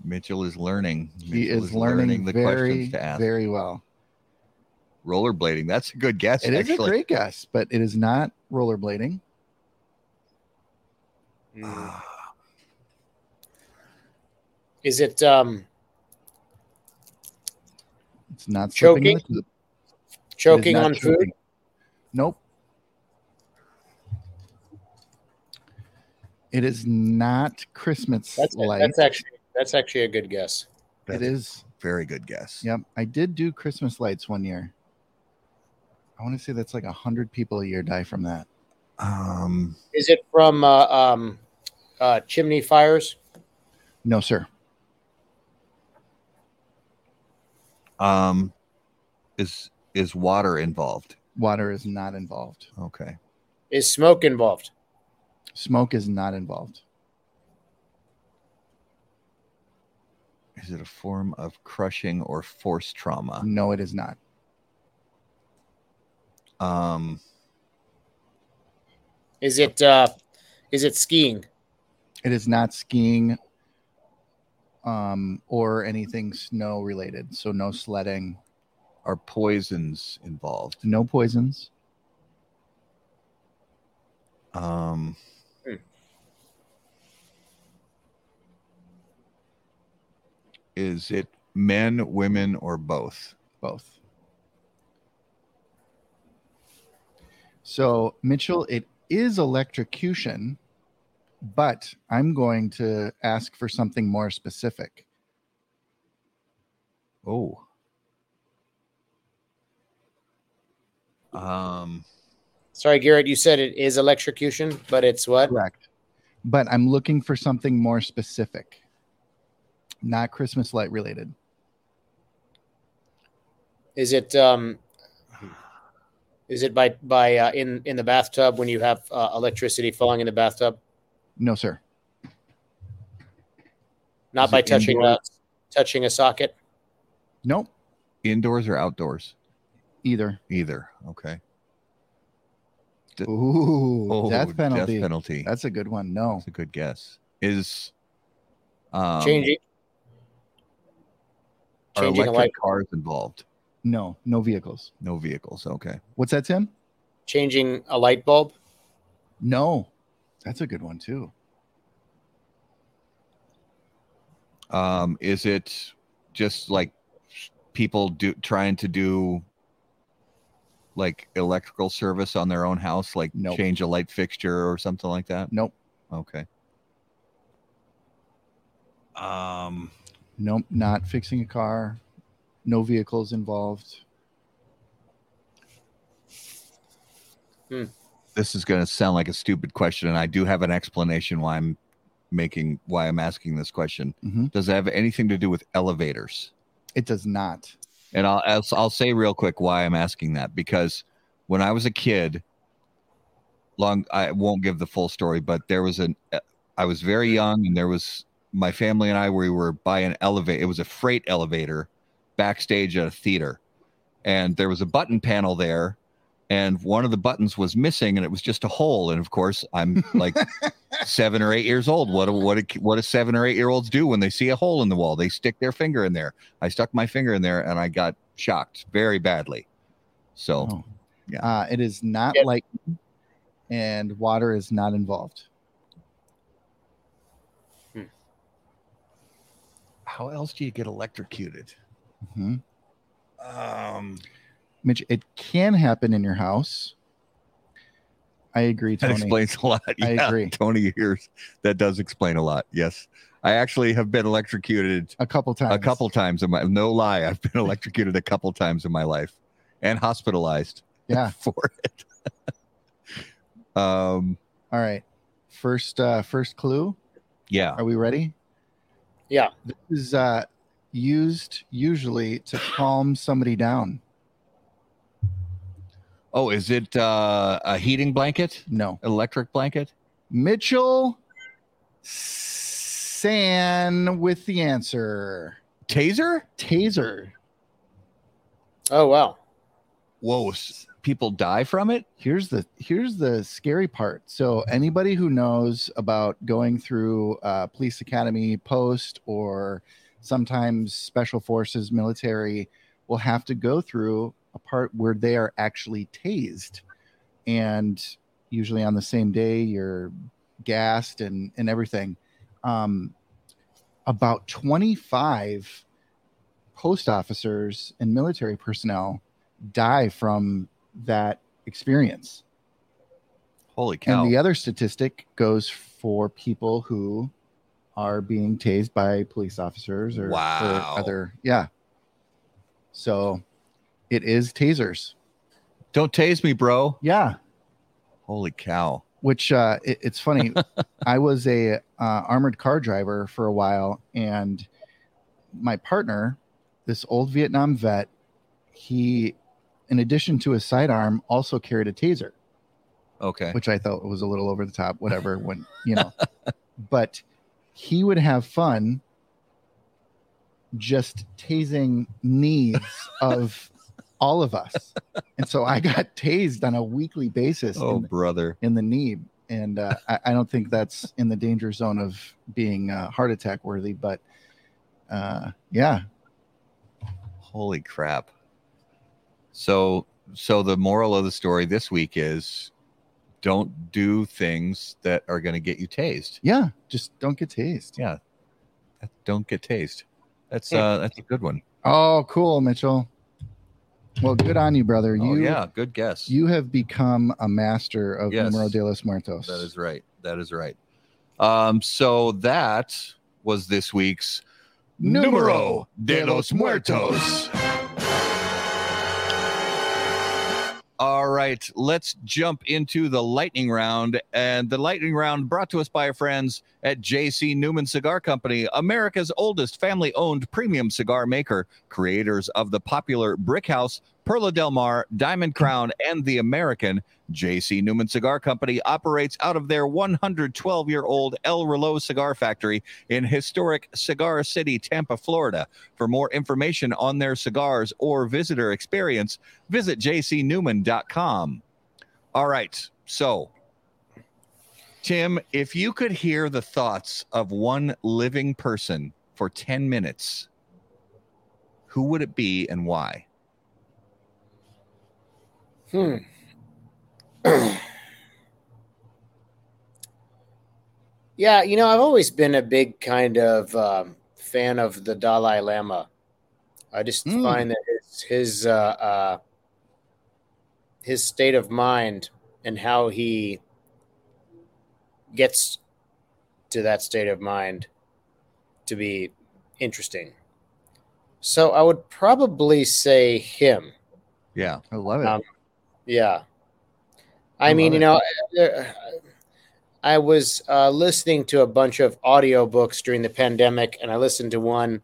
Mitchell is learning.
He
Mitchell
is learning,
the
very,
questions to ask.
very well.
Rollerblading. That's a good guess.
It is
actually.
a great guess, but it is not rollerblading.
Ah,
Is it um
It's not
Choking?
the tube. It is
choking
not
on food?
Nope. It is not Christmas
That's that's actually that's actually a good guess.
it is.
very good guess.
Yep. I did do Christmas lights one year. I want to say that's like a hundred people a year die from that.
Um,
Is it from uh, um uh chimney fires?
No, sir.
Um, is is water involved?
Water is not involved.
Okay.
Is smoke involved?
Smoke is not involved.
Is it a form of crushing or force trauma?
No, it is not.
Um,
Is it uh is it skiing?
It is not skiing um, or anything snow related. So no sledding,
are poisons involved?
no poisons.
Um,
Hmm.
is it men, women, or both?
both. So, Mitchell, it is electrocution, but I'm going to ask for something more specific.
Oh. Um,
Sorry, Garrett, you said it is electrocution, but it's what?
Correct. But I'm looking for something more specific, not Christmas light related.
Is it um is it by by uh, in in the bathtub when you have uh, electricity falling in the bathtub?
No, sir.
Not
Is
by
it
touching a touching a socket.
Nope.
indoors or outdoors?
Either.
Either. Okay. D-
Ooh,
Oh,
death penalty.
Death penalty. That's,
That's a good one. No.
It's a good guess. Is um,
changing
are
changing a
electric
light
cars involved?
No, no vehicles.
No vehicles. Okay.
What's that, Tim?
changing a light bulb.
No. That's a good one too.
Um, is it just like people do trying to do like electrical service on their own house, like
Nope.
change a light fixture or something like that?
Nope.
Okay. Um,
Nope. Not fixing a car. No vehicles involved.
This is going to sound like a stupid question, and I do have an explanation why I'm making why I'm asking this question.
Mhm.
Does it have anything to do with elevators?
It does not.
And I'll, I'll I'll say real quick why I'm asking that because when I was a kid, long I won't give the full story, but there was an I was very young and there was my family and I we were by an elevator. It was a freight elevator backstage at a theater, and there was a button panel there, and one of the buttons was missing, and it was just a hole. And of course, I'm like seven or eight years old. What do, what do, what do seven or eight year olds do when they see a hole in the wall? They stick their finger in there. I stuck my finger in there and I got shocked very badly. So
Oh.
yeah.
Uh, it is not
Yep.
lightning, and water is not involved.
how else do you get electrocuted?
Mhm.
Um,
Mitch, it can happen in your house. I agree, Tony.
that explains a lot.
I agree.
Tony hears that does explain a lot. Yes, I actually have been electrocuted
A couple times.
a couple times in my no lie. I've been electrocuted a couple times in my life and hospitalized
Yeah.
for it. um
All right. First uh first clue.
yeah.
Are we ready?
Yeah.
This is uh used usually to calm somebody down.
Oh, is it uh, a heating blanket?
No.
Electric blanket?
Mitchell San with the answer.
Taser?
Taser.
Oh wow.
Whoa, people die from it?
Here's the here's the scary part. So anybody who knows about going through uh, police academy post or sometimes special forces military will have to go through a part where they are actually tased. And usually on the same day you're gassed and and everything. Um about 25 post officers and military personnel die from that experience.
Holy cow.
and the other statistic goes for people who are being tased by police officers or, or other yeah. So it is tasers
Don't tase me, bro.
yeah
Holy cow.
which uh it, it's funny i was a uh, armored car driver for a while and my partner this old vietnam vet he in addition to his sidearm also carried a taser
Okay.
which I thought was a little over the top, whatever, when you know, but he would have fun just tasing knees of all of us. And so I got tased on a weekly basis
Oh,
in,
brother.
in the knee. And uh, I, I don't think that's in the danger zone of being uh, heart attack worthy, but uh, yeah,
Holy crap. So, so the moral of the story this week is don't do things that are going to get you tased.
yeah, just don't get tased.
Yeah. Don't get tased. That's uh that's a good one.
Oh, cool, Mitchell. Well, good on you, brother.
Oh,
You
yeah, good guess.
You have become a master of
Yes.
Numero de los Muertos.
That is right. That is right. Um, so that was this week's
Numero
de los Muertos. All right, let's jump into the lightning round. And the lightning round brought to us by our friends at JC Newman Cigar Company, America's oldest family owned premium cigar maker, creators of the popular Brick House, Perla Del Mar, Diamond Crown, and the American. JC Newman Cigar Company operates out of their 112 year old El Reloj cigar factory in historic Cigar City, Tampa, Florida. For more information on their cigars or visitor experience, visit jcnewman.com. All right. So, Tim, if you could hear the thoughts of one living person for 10 minutes, who would it be and why?
Hmm. yeah, you know, I've always been a big kind of um, fan of the Dalai Lama. I just
Mm.
find that his his uh, uh, his state of mind and how he gets to that state of mind to be interesting. So I would probably say him.
Yeah.
I love it.
Um, Yeah. I,
I
mean, you know, I was uh, listening to a bunch of audiobooks during the pandemic, and I listened to one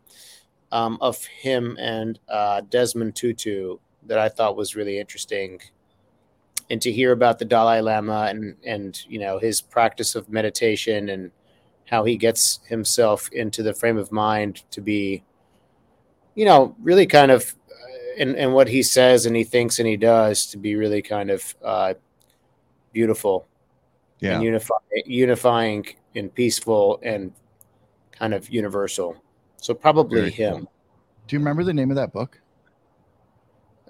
um, of him and uh, Desmond Tutu that I thought was really interesting. And to hear about the Dalai Lama and, and you know, his practice of meditation and how he gets himself into the frame of mind to be, you know, really kind of and, and what he says and he thinks and he does to be really kind of uh, beautiful
Yeah.
and unifying, unifying and peaceful and kind of universal. So probably
Very
him.
cool.
Do you remember the name of that book?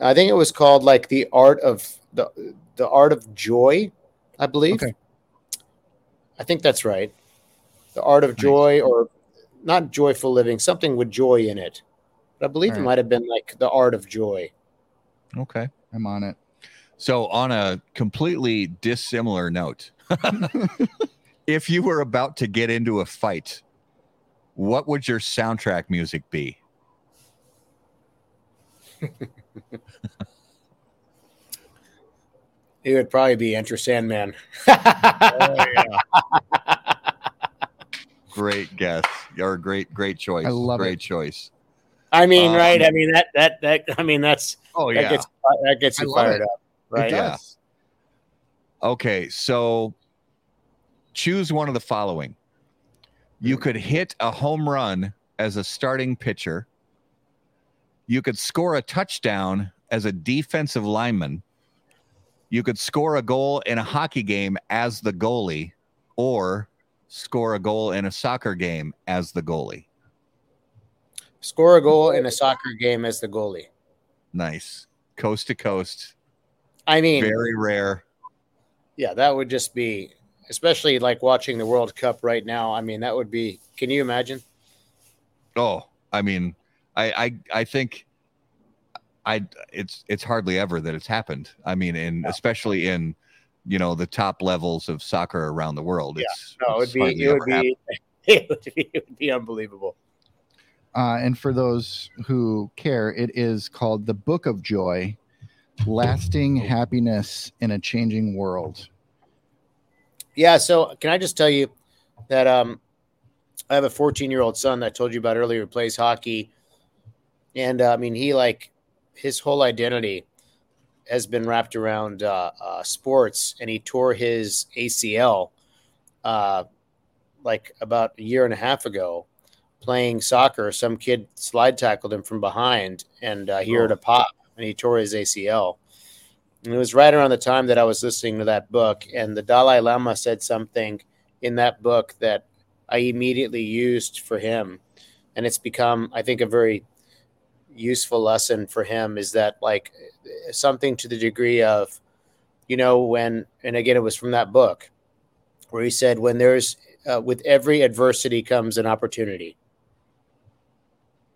I think it was called like the art of the the art of joy, I believe.
Okay.
I think that's right. The art of joy, or not joyful living, something with joy in it. But I believe it might have been like the art of joy.
Okay.
I'm on it.
So, on a completely dissimilar note, if you were about to get into a fight what would your soundtrack music be?
It would probably be Enter Sandman.
Oh, great guess. Or great, great choice.
I love
great
it.
choice.
I mean,
Um,
right? I mean that that that. I mean that's
Oh yeah
that gets that gets you fired
it.
up, right?
Yeah. Okay, so choose one of the following. You could hit a home run as a starting pitcher. You could score a touchdown as a defensive lineman. You could score a goal in a hockey game as the goalie, or score a goal in a soccer game as the goalie.
Score a goal in a soccer game as the goalie.
Nice. Coast to coast.
I mean,
Very rare.
yeah, that would just be, especially like watching the World Cup right now. I mean, that would be. Can you imagine?
Oh, I mean, I I I think I it's it's hardly ever that it's happened. I mean, in especially in you know the top levels of soccer around the world.
Yeah.
It's,
No, it would be. It would be. It would be. It would be unbelievable.
Uh, and for those who care, it is called The Book of Joy Lasting Happiness in a Changing World.
Yeah. So can I just tell you that um, I have a 14 year old son that I told you about earlier who plays hockey, and uh, I mean he like his whole identity has been wrapped around uh, uh, sports, and he tore his ACL uh, like about a year and a half ago playing soccer. Some kid slide tackled him from behind, and uh, he heard a pop, and he tore his ACL. And it was right around the time that I was listening to that book, and the Dalai Lama said something in that book that I immediately used for him, and it's become, I think, a very useful lesson for him. Is that like something to the degree of, you know, when, and again, it was from that book where he said, when there's uh, with every adversity comes an opportunity,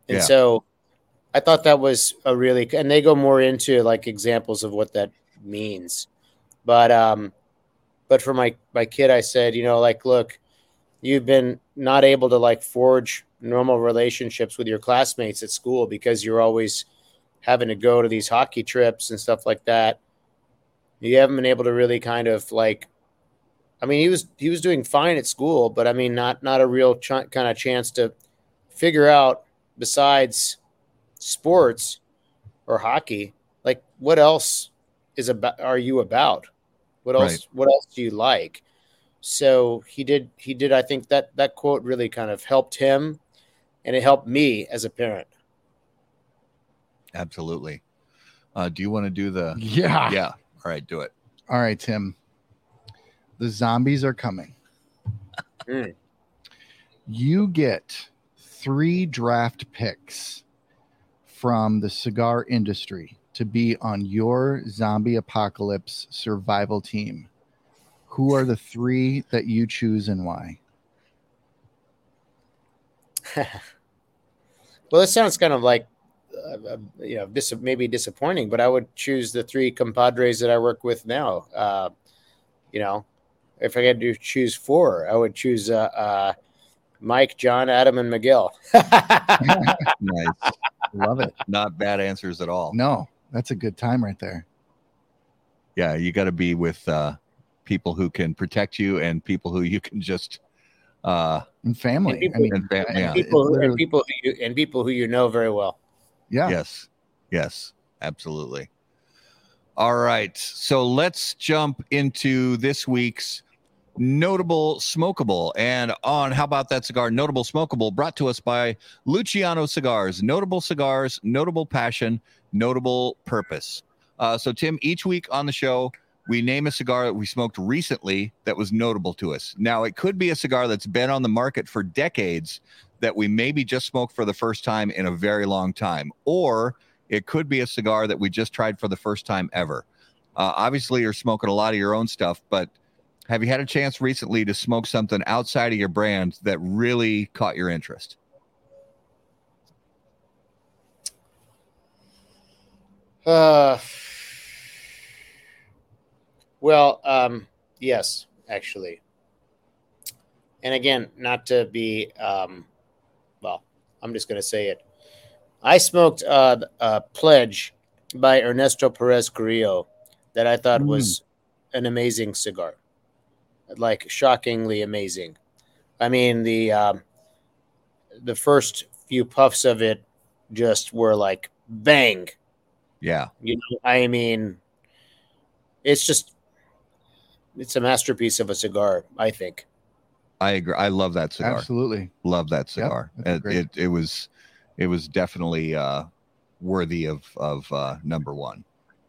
and
Yeah.
so I thought that was a really, and they go more into like examples of what that means. But, um, but for my, my kid, I said, you know, like, look, you've been not able to like forge normal relationships with your classmates at school because you're always having to go to these hockey trips and stuff like that. You haven't been able to really kind of like, I mean, he was, he was doing fine at school, but I mean, not, not a real ch- kind of chance to figure out besides sports or hockey like what else is about are you about what else
Right.
what else do you like so he did he did i think that that quote really kind of helped him and it helped me as a parent
Absolutely. Uh, do you want to do the?
Yeah.
Yeah. All right, do it.
All right, Tim. The zombies are coming.
Mm.
You get three draft picks from the cigar industry to be on your zombie apocalypse survival team. Who are the three that you choose and why?
well this sounds kind of like uh, uh, you know dis- maybe disappointing but i would choose the three compadres that i work with now uh, you know if i had to choose four i would choose uh, uh, mike john adam and miguel
Nice.
Love it.
Not bad answers at all.
No, that's a good time right there.
Yeah, you got to be with uh, people who can protect you and people who you can just. Uh,
And family.
And people-
I mean,
and fam-
I-
yeah.
people who, and people who you and people who you know very well.
yeah.
Yes. Yes. Absolutely. All right. So let's jump into this week's notable smokable. And on How About That Cigar, notable smokable brought to us by Luciano Cigars. Notable cigars, notable passion, notable purpose. Uh, so, Tim, each week on the show, we name a cigar that we smoked recently that was notable to us. Now, it could be a cigar that's been on the market for decades that we maybe just smoked for the first time in a very long time, or it could be a cigar that we just tried for the first time ever. Uh, obviously, you're smoking a lot of your own stuff, but have you had a chance recently to smoke something outside of your brand that really caught your interest?
Uh, well, um, yes, actually. And again, not to be um, well, I'm just going to say it. I smoked uh, a pledge by Ernesto Perez Carrillo that I thought
Mm.
was an amazing cigar, like shockingly amazing. I mean the um, the first few puffs of it just were like bang.
Yeah.
You know, I mean, it's just it's a masterpiece of a cigar. I think.
I agree. I love that cigar.
Absolutely.
Love that cigar.
that's
it, it it was it was definitely uh worthy of of uh number one.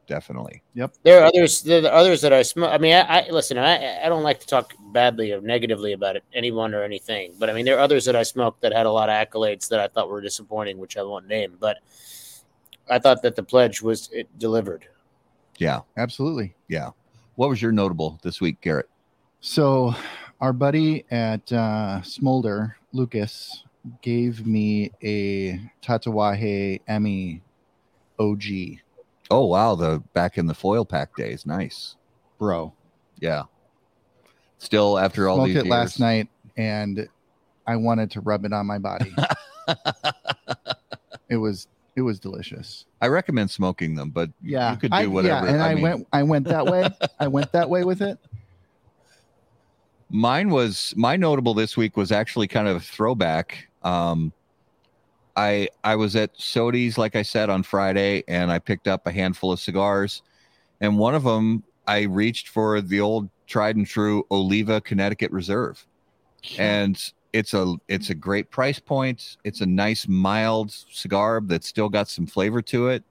Definitely. Yep.
There are others. There are others that I smoke. I mean, I, I listen. I I don't like to talk badly or negatively about it, anyone or anything. But I mean, there are others that I smoked that had a lot of accolades that I thought were disappointing, which I won't name. But I thought that the pledge was it delivered.
Yeah.
Absolutely.
Yeah. What was your notable this week, Garrett?
So, our buddy at uh, Smolder, Lucas, gave me a Tatuaje Emmy OG,
Oh wow, the back in the foil pack days. Nice.
bro.
Yeah. Still after all
Smoked
these
it
years.
last night, and I wanted to rub it on my body. it was it was delicious.
I recommend smoking them, but
Yeah,
you could do
I,
whatever.
Yeah, and I,
mean,
went I went that way. I went that way with it.
mine was my notable this week was actually kind of a throwback. Um, I I was at Sodi's, like I said, on Friday, and I picked up a handful of cigars, and one of them I reached for the old tried and true Oliva Connecticut Reserve, and it's a it's a great price point. It's a nice mild cigar that's still got some flavor to it.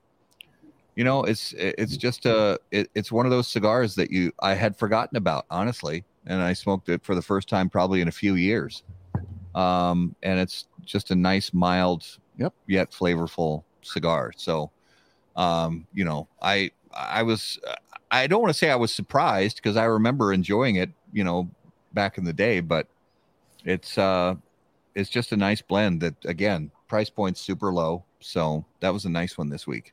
You know, it's it's just a it, it's one of those cigars that you I had forgotten about honestly, and I smoked it for the first time probably in a few years. Um, and it's just a nice mild,
Yep.
yet flavorful cigar. So, um, you know, I I was I don't want to say I was surprised because I remember enjoying it, you know, back in the day, but it's uh it's just a nice blend that again price point's super low so that was a nice one this week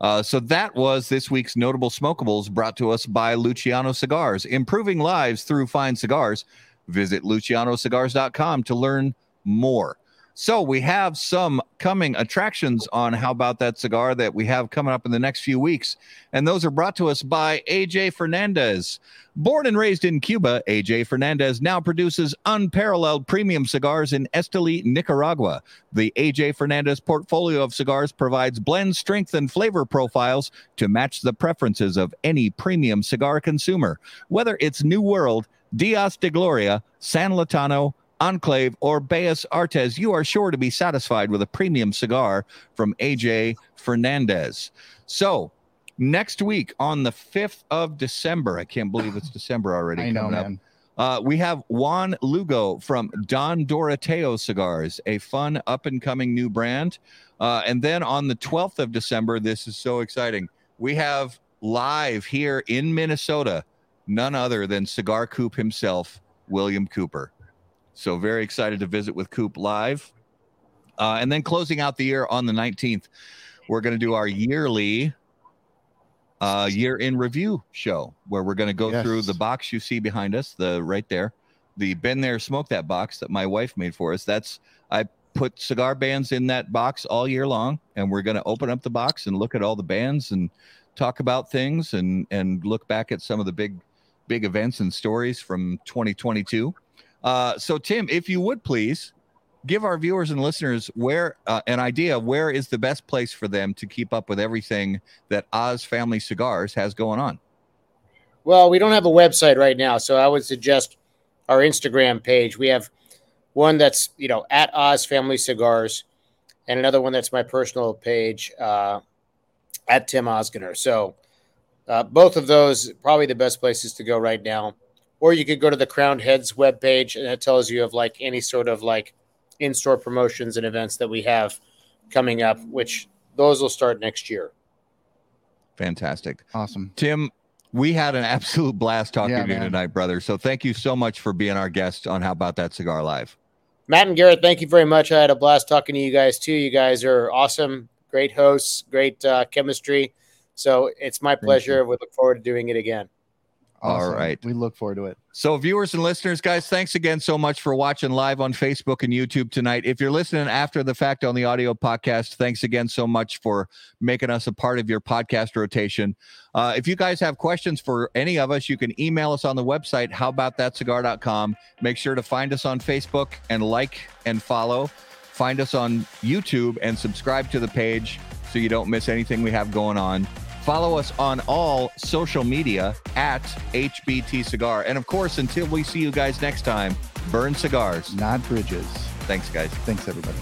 uh, so that was this week's notable smokables brought to us by luciano cigars improving lives through fine cigars visit lucianocigars.com to learn more so we have some coming attractions on how about that cigar that we have coming up in the next few weeks and those are brought to us by aj fernandez Born and raised in Cuba, AJ Fernandez now produces unparalleled premium cigars in Esteli, Nicaragua. The AJ Fernandez portfolio of cigars provides blend strength and flavor profiles to match the preferences of any premium cigar consumer. Whether it's New World, Dias de Gloria, San Lotano, Enclave, or Bellas Artes, you are sure to be satisfied with a premium cigar from AJ Fernandez. So, next week on the 5th of December, I can't believe it's December already.
I know,
up.
man.
Uh, we have Juan Lugo from Don Doroteo Cigars, a fun up and coming new brand. Uh, and then on the 12th of December, this is so exciting. We have live here in Minnesota, none other than Cigar Coop himself, William Cooper. So very excited to visit with Coop live. Uh, and then closing out the year on the 19th, we're going to do our yearly uh, year in review show where we're going to go through the box you see behind us, the right there, the been there, smoke that box that my wife made for us. That's I put cigar bands in that box all year long, and we're going to open up the box and look at all the bands and talk about things and and look back at some of the big big events and stories from 2022. Uh, so Tim, if you would please give our viewers and listeners where uh, an idea of where is the best place for them to keep up with everything that Oz Family Cigars has going on.
Well, we don't have a website right now, so I would suggest our Instagram page. We have one that's you know at Oz Family Cigars, and another one that's my personal page uh, at Tim Ozgener. So uh, both of those probably the best places to go right now. Or you could go to the Crowned Heads webpage, and it tells you of like any sort of like in-store promotions and events that we have coming up, which those will start next year.
Fantastic.
Awesome.
Tim, we had an absolute blast talking
Yeah,
to you
man.
tonight, brother. So thank you so much for being our guest on How About That Cigar Live.
Matt and Garrett, thank you very much. I had a blast talking to you guys too. You guys are awesome, great hosts, great uh, chemistry. So it's my pleasure. We look forward to doing it again.
All
Awesome.
right.
We look forward to it.
So, viewers and listeners, guys, thanks again so much for watching live on Facebook and YouTube tonight. If you're listening after the fact on the audio podcast, thanks again so much for making us a part of your podcast rotation. Uh, if you guys have questions for any of us, you can email us on the website, howaboutthatcigar.com. Make sure to find us on Facebook and like and follow. Find us on YouTube and subscribe to the page so you don't miss anything we have going on. Follow us on all social media at HBT Cigar. And of course, until we see you guys next time, burn cigars.
Not bridges.
Thanks, guys.
Thanks, everybody.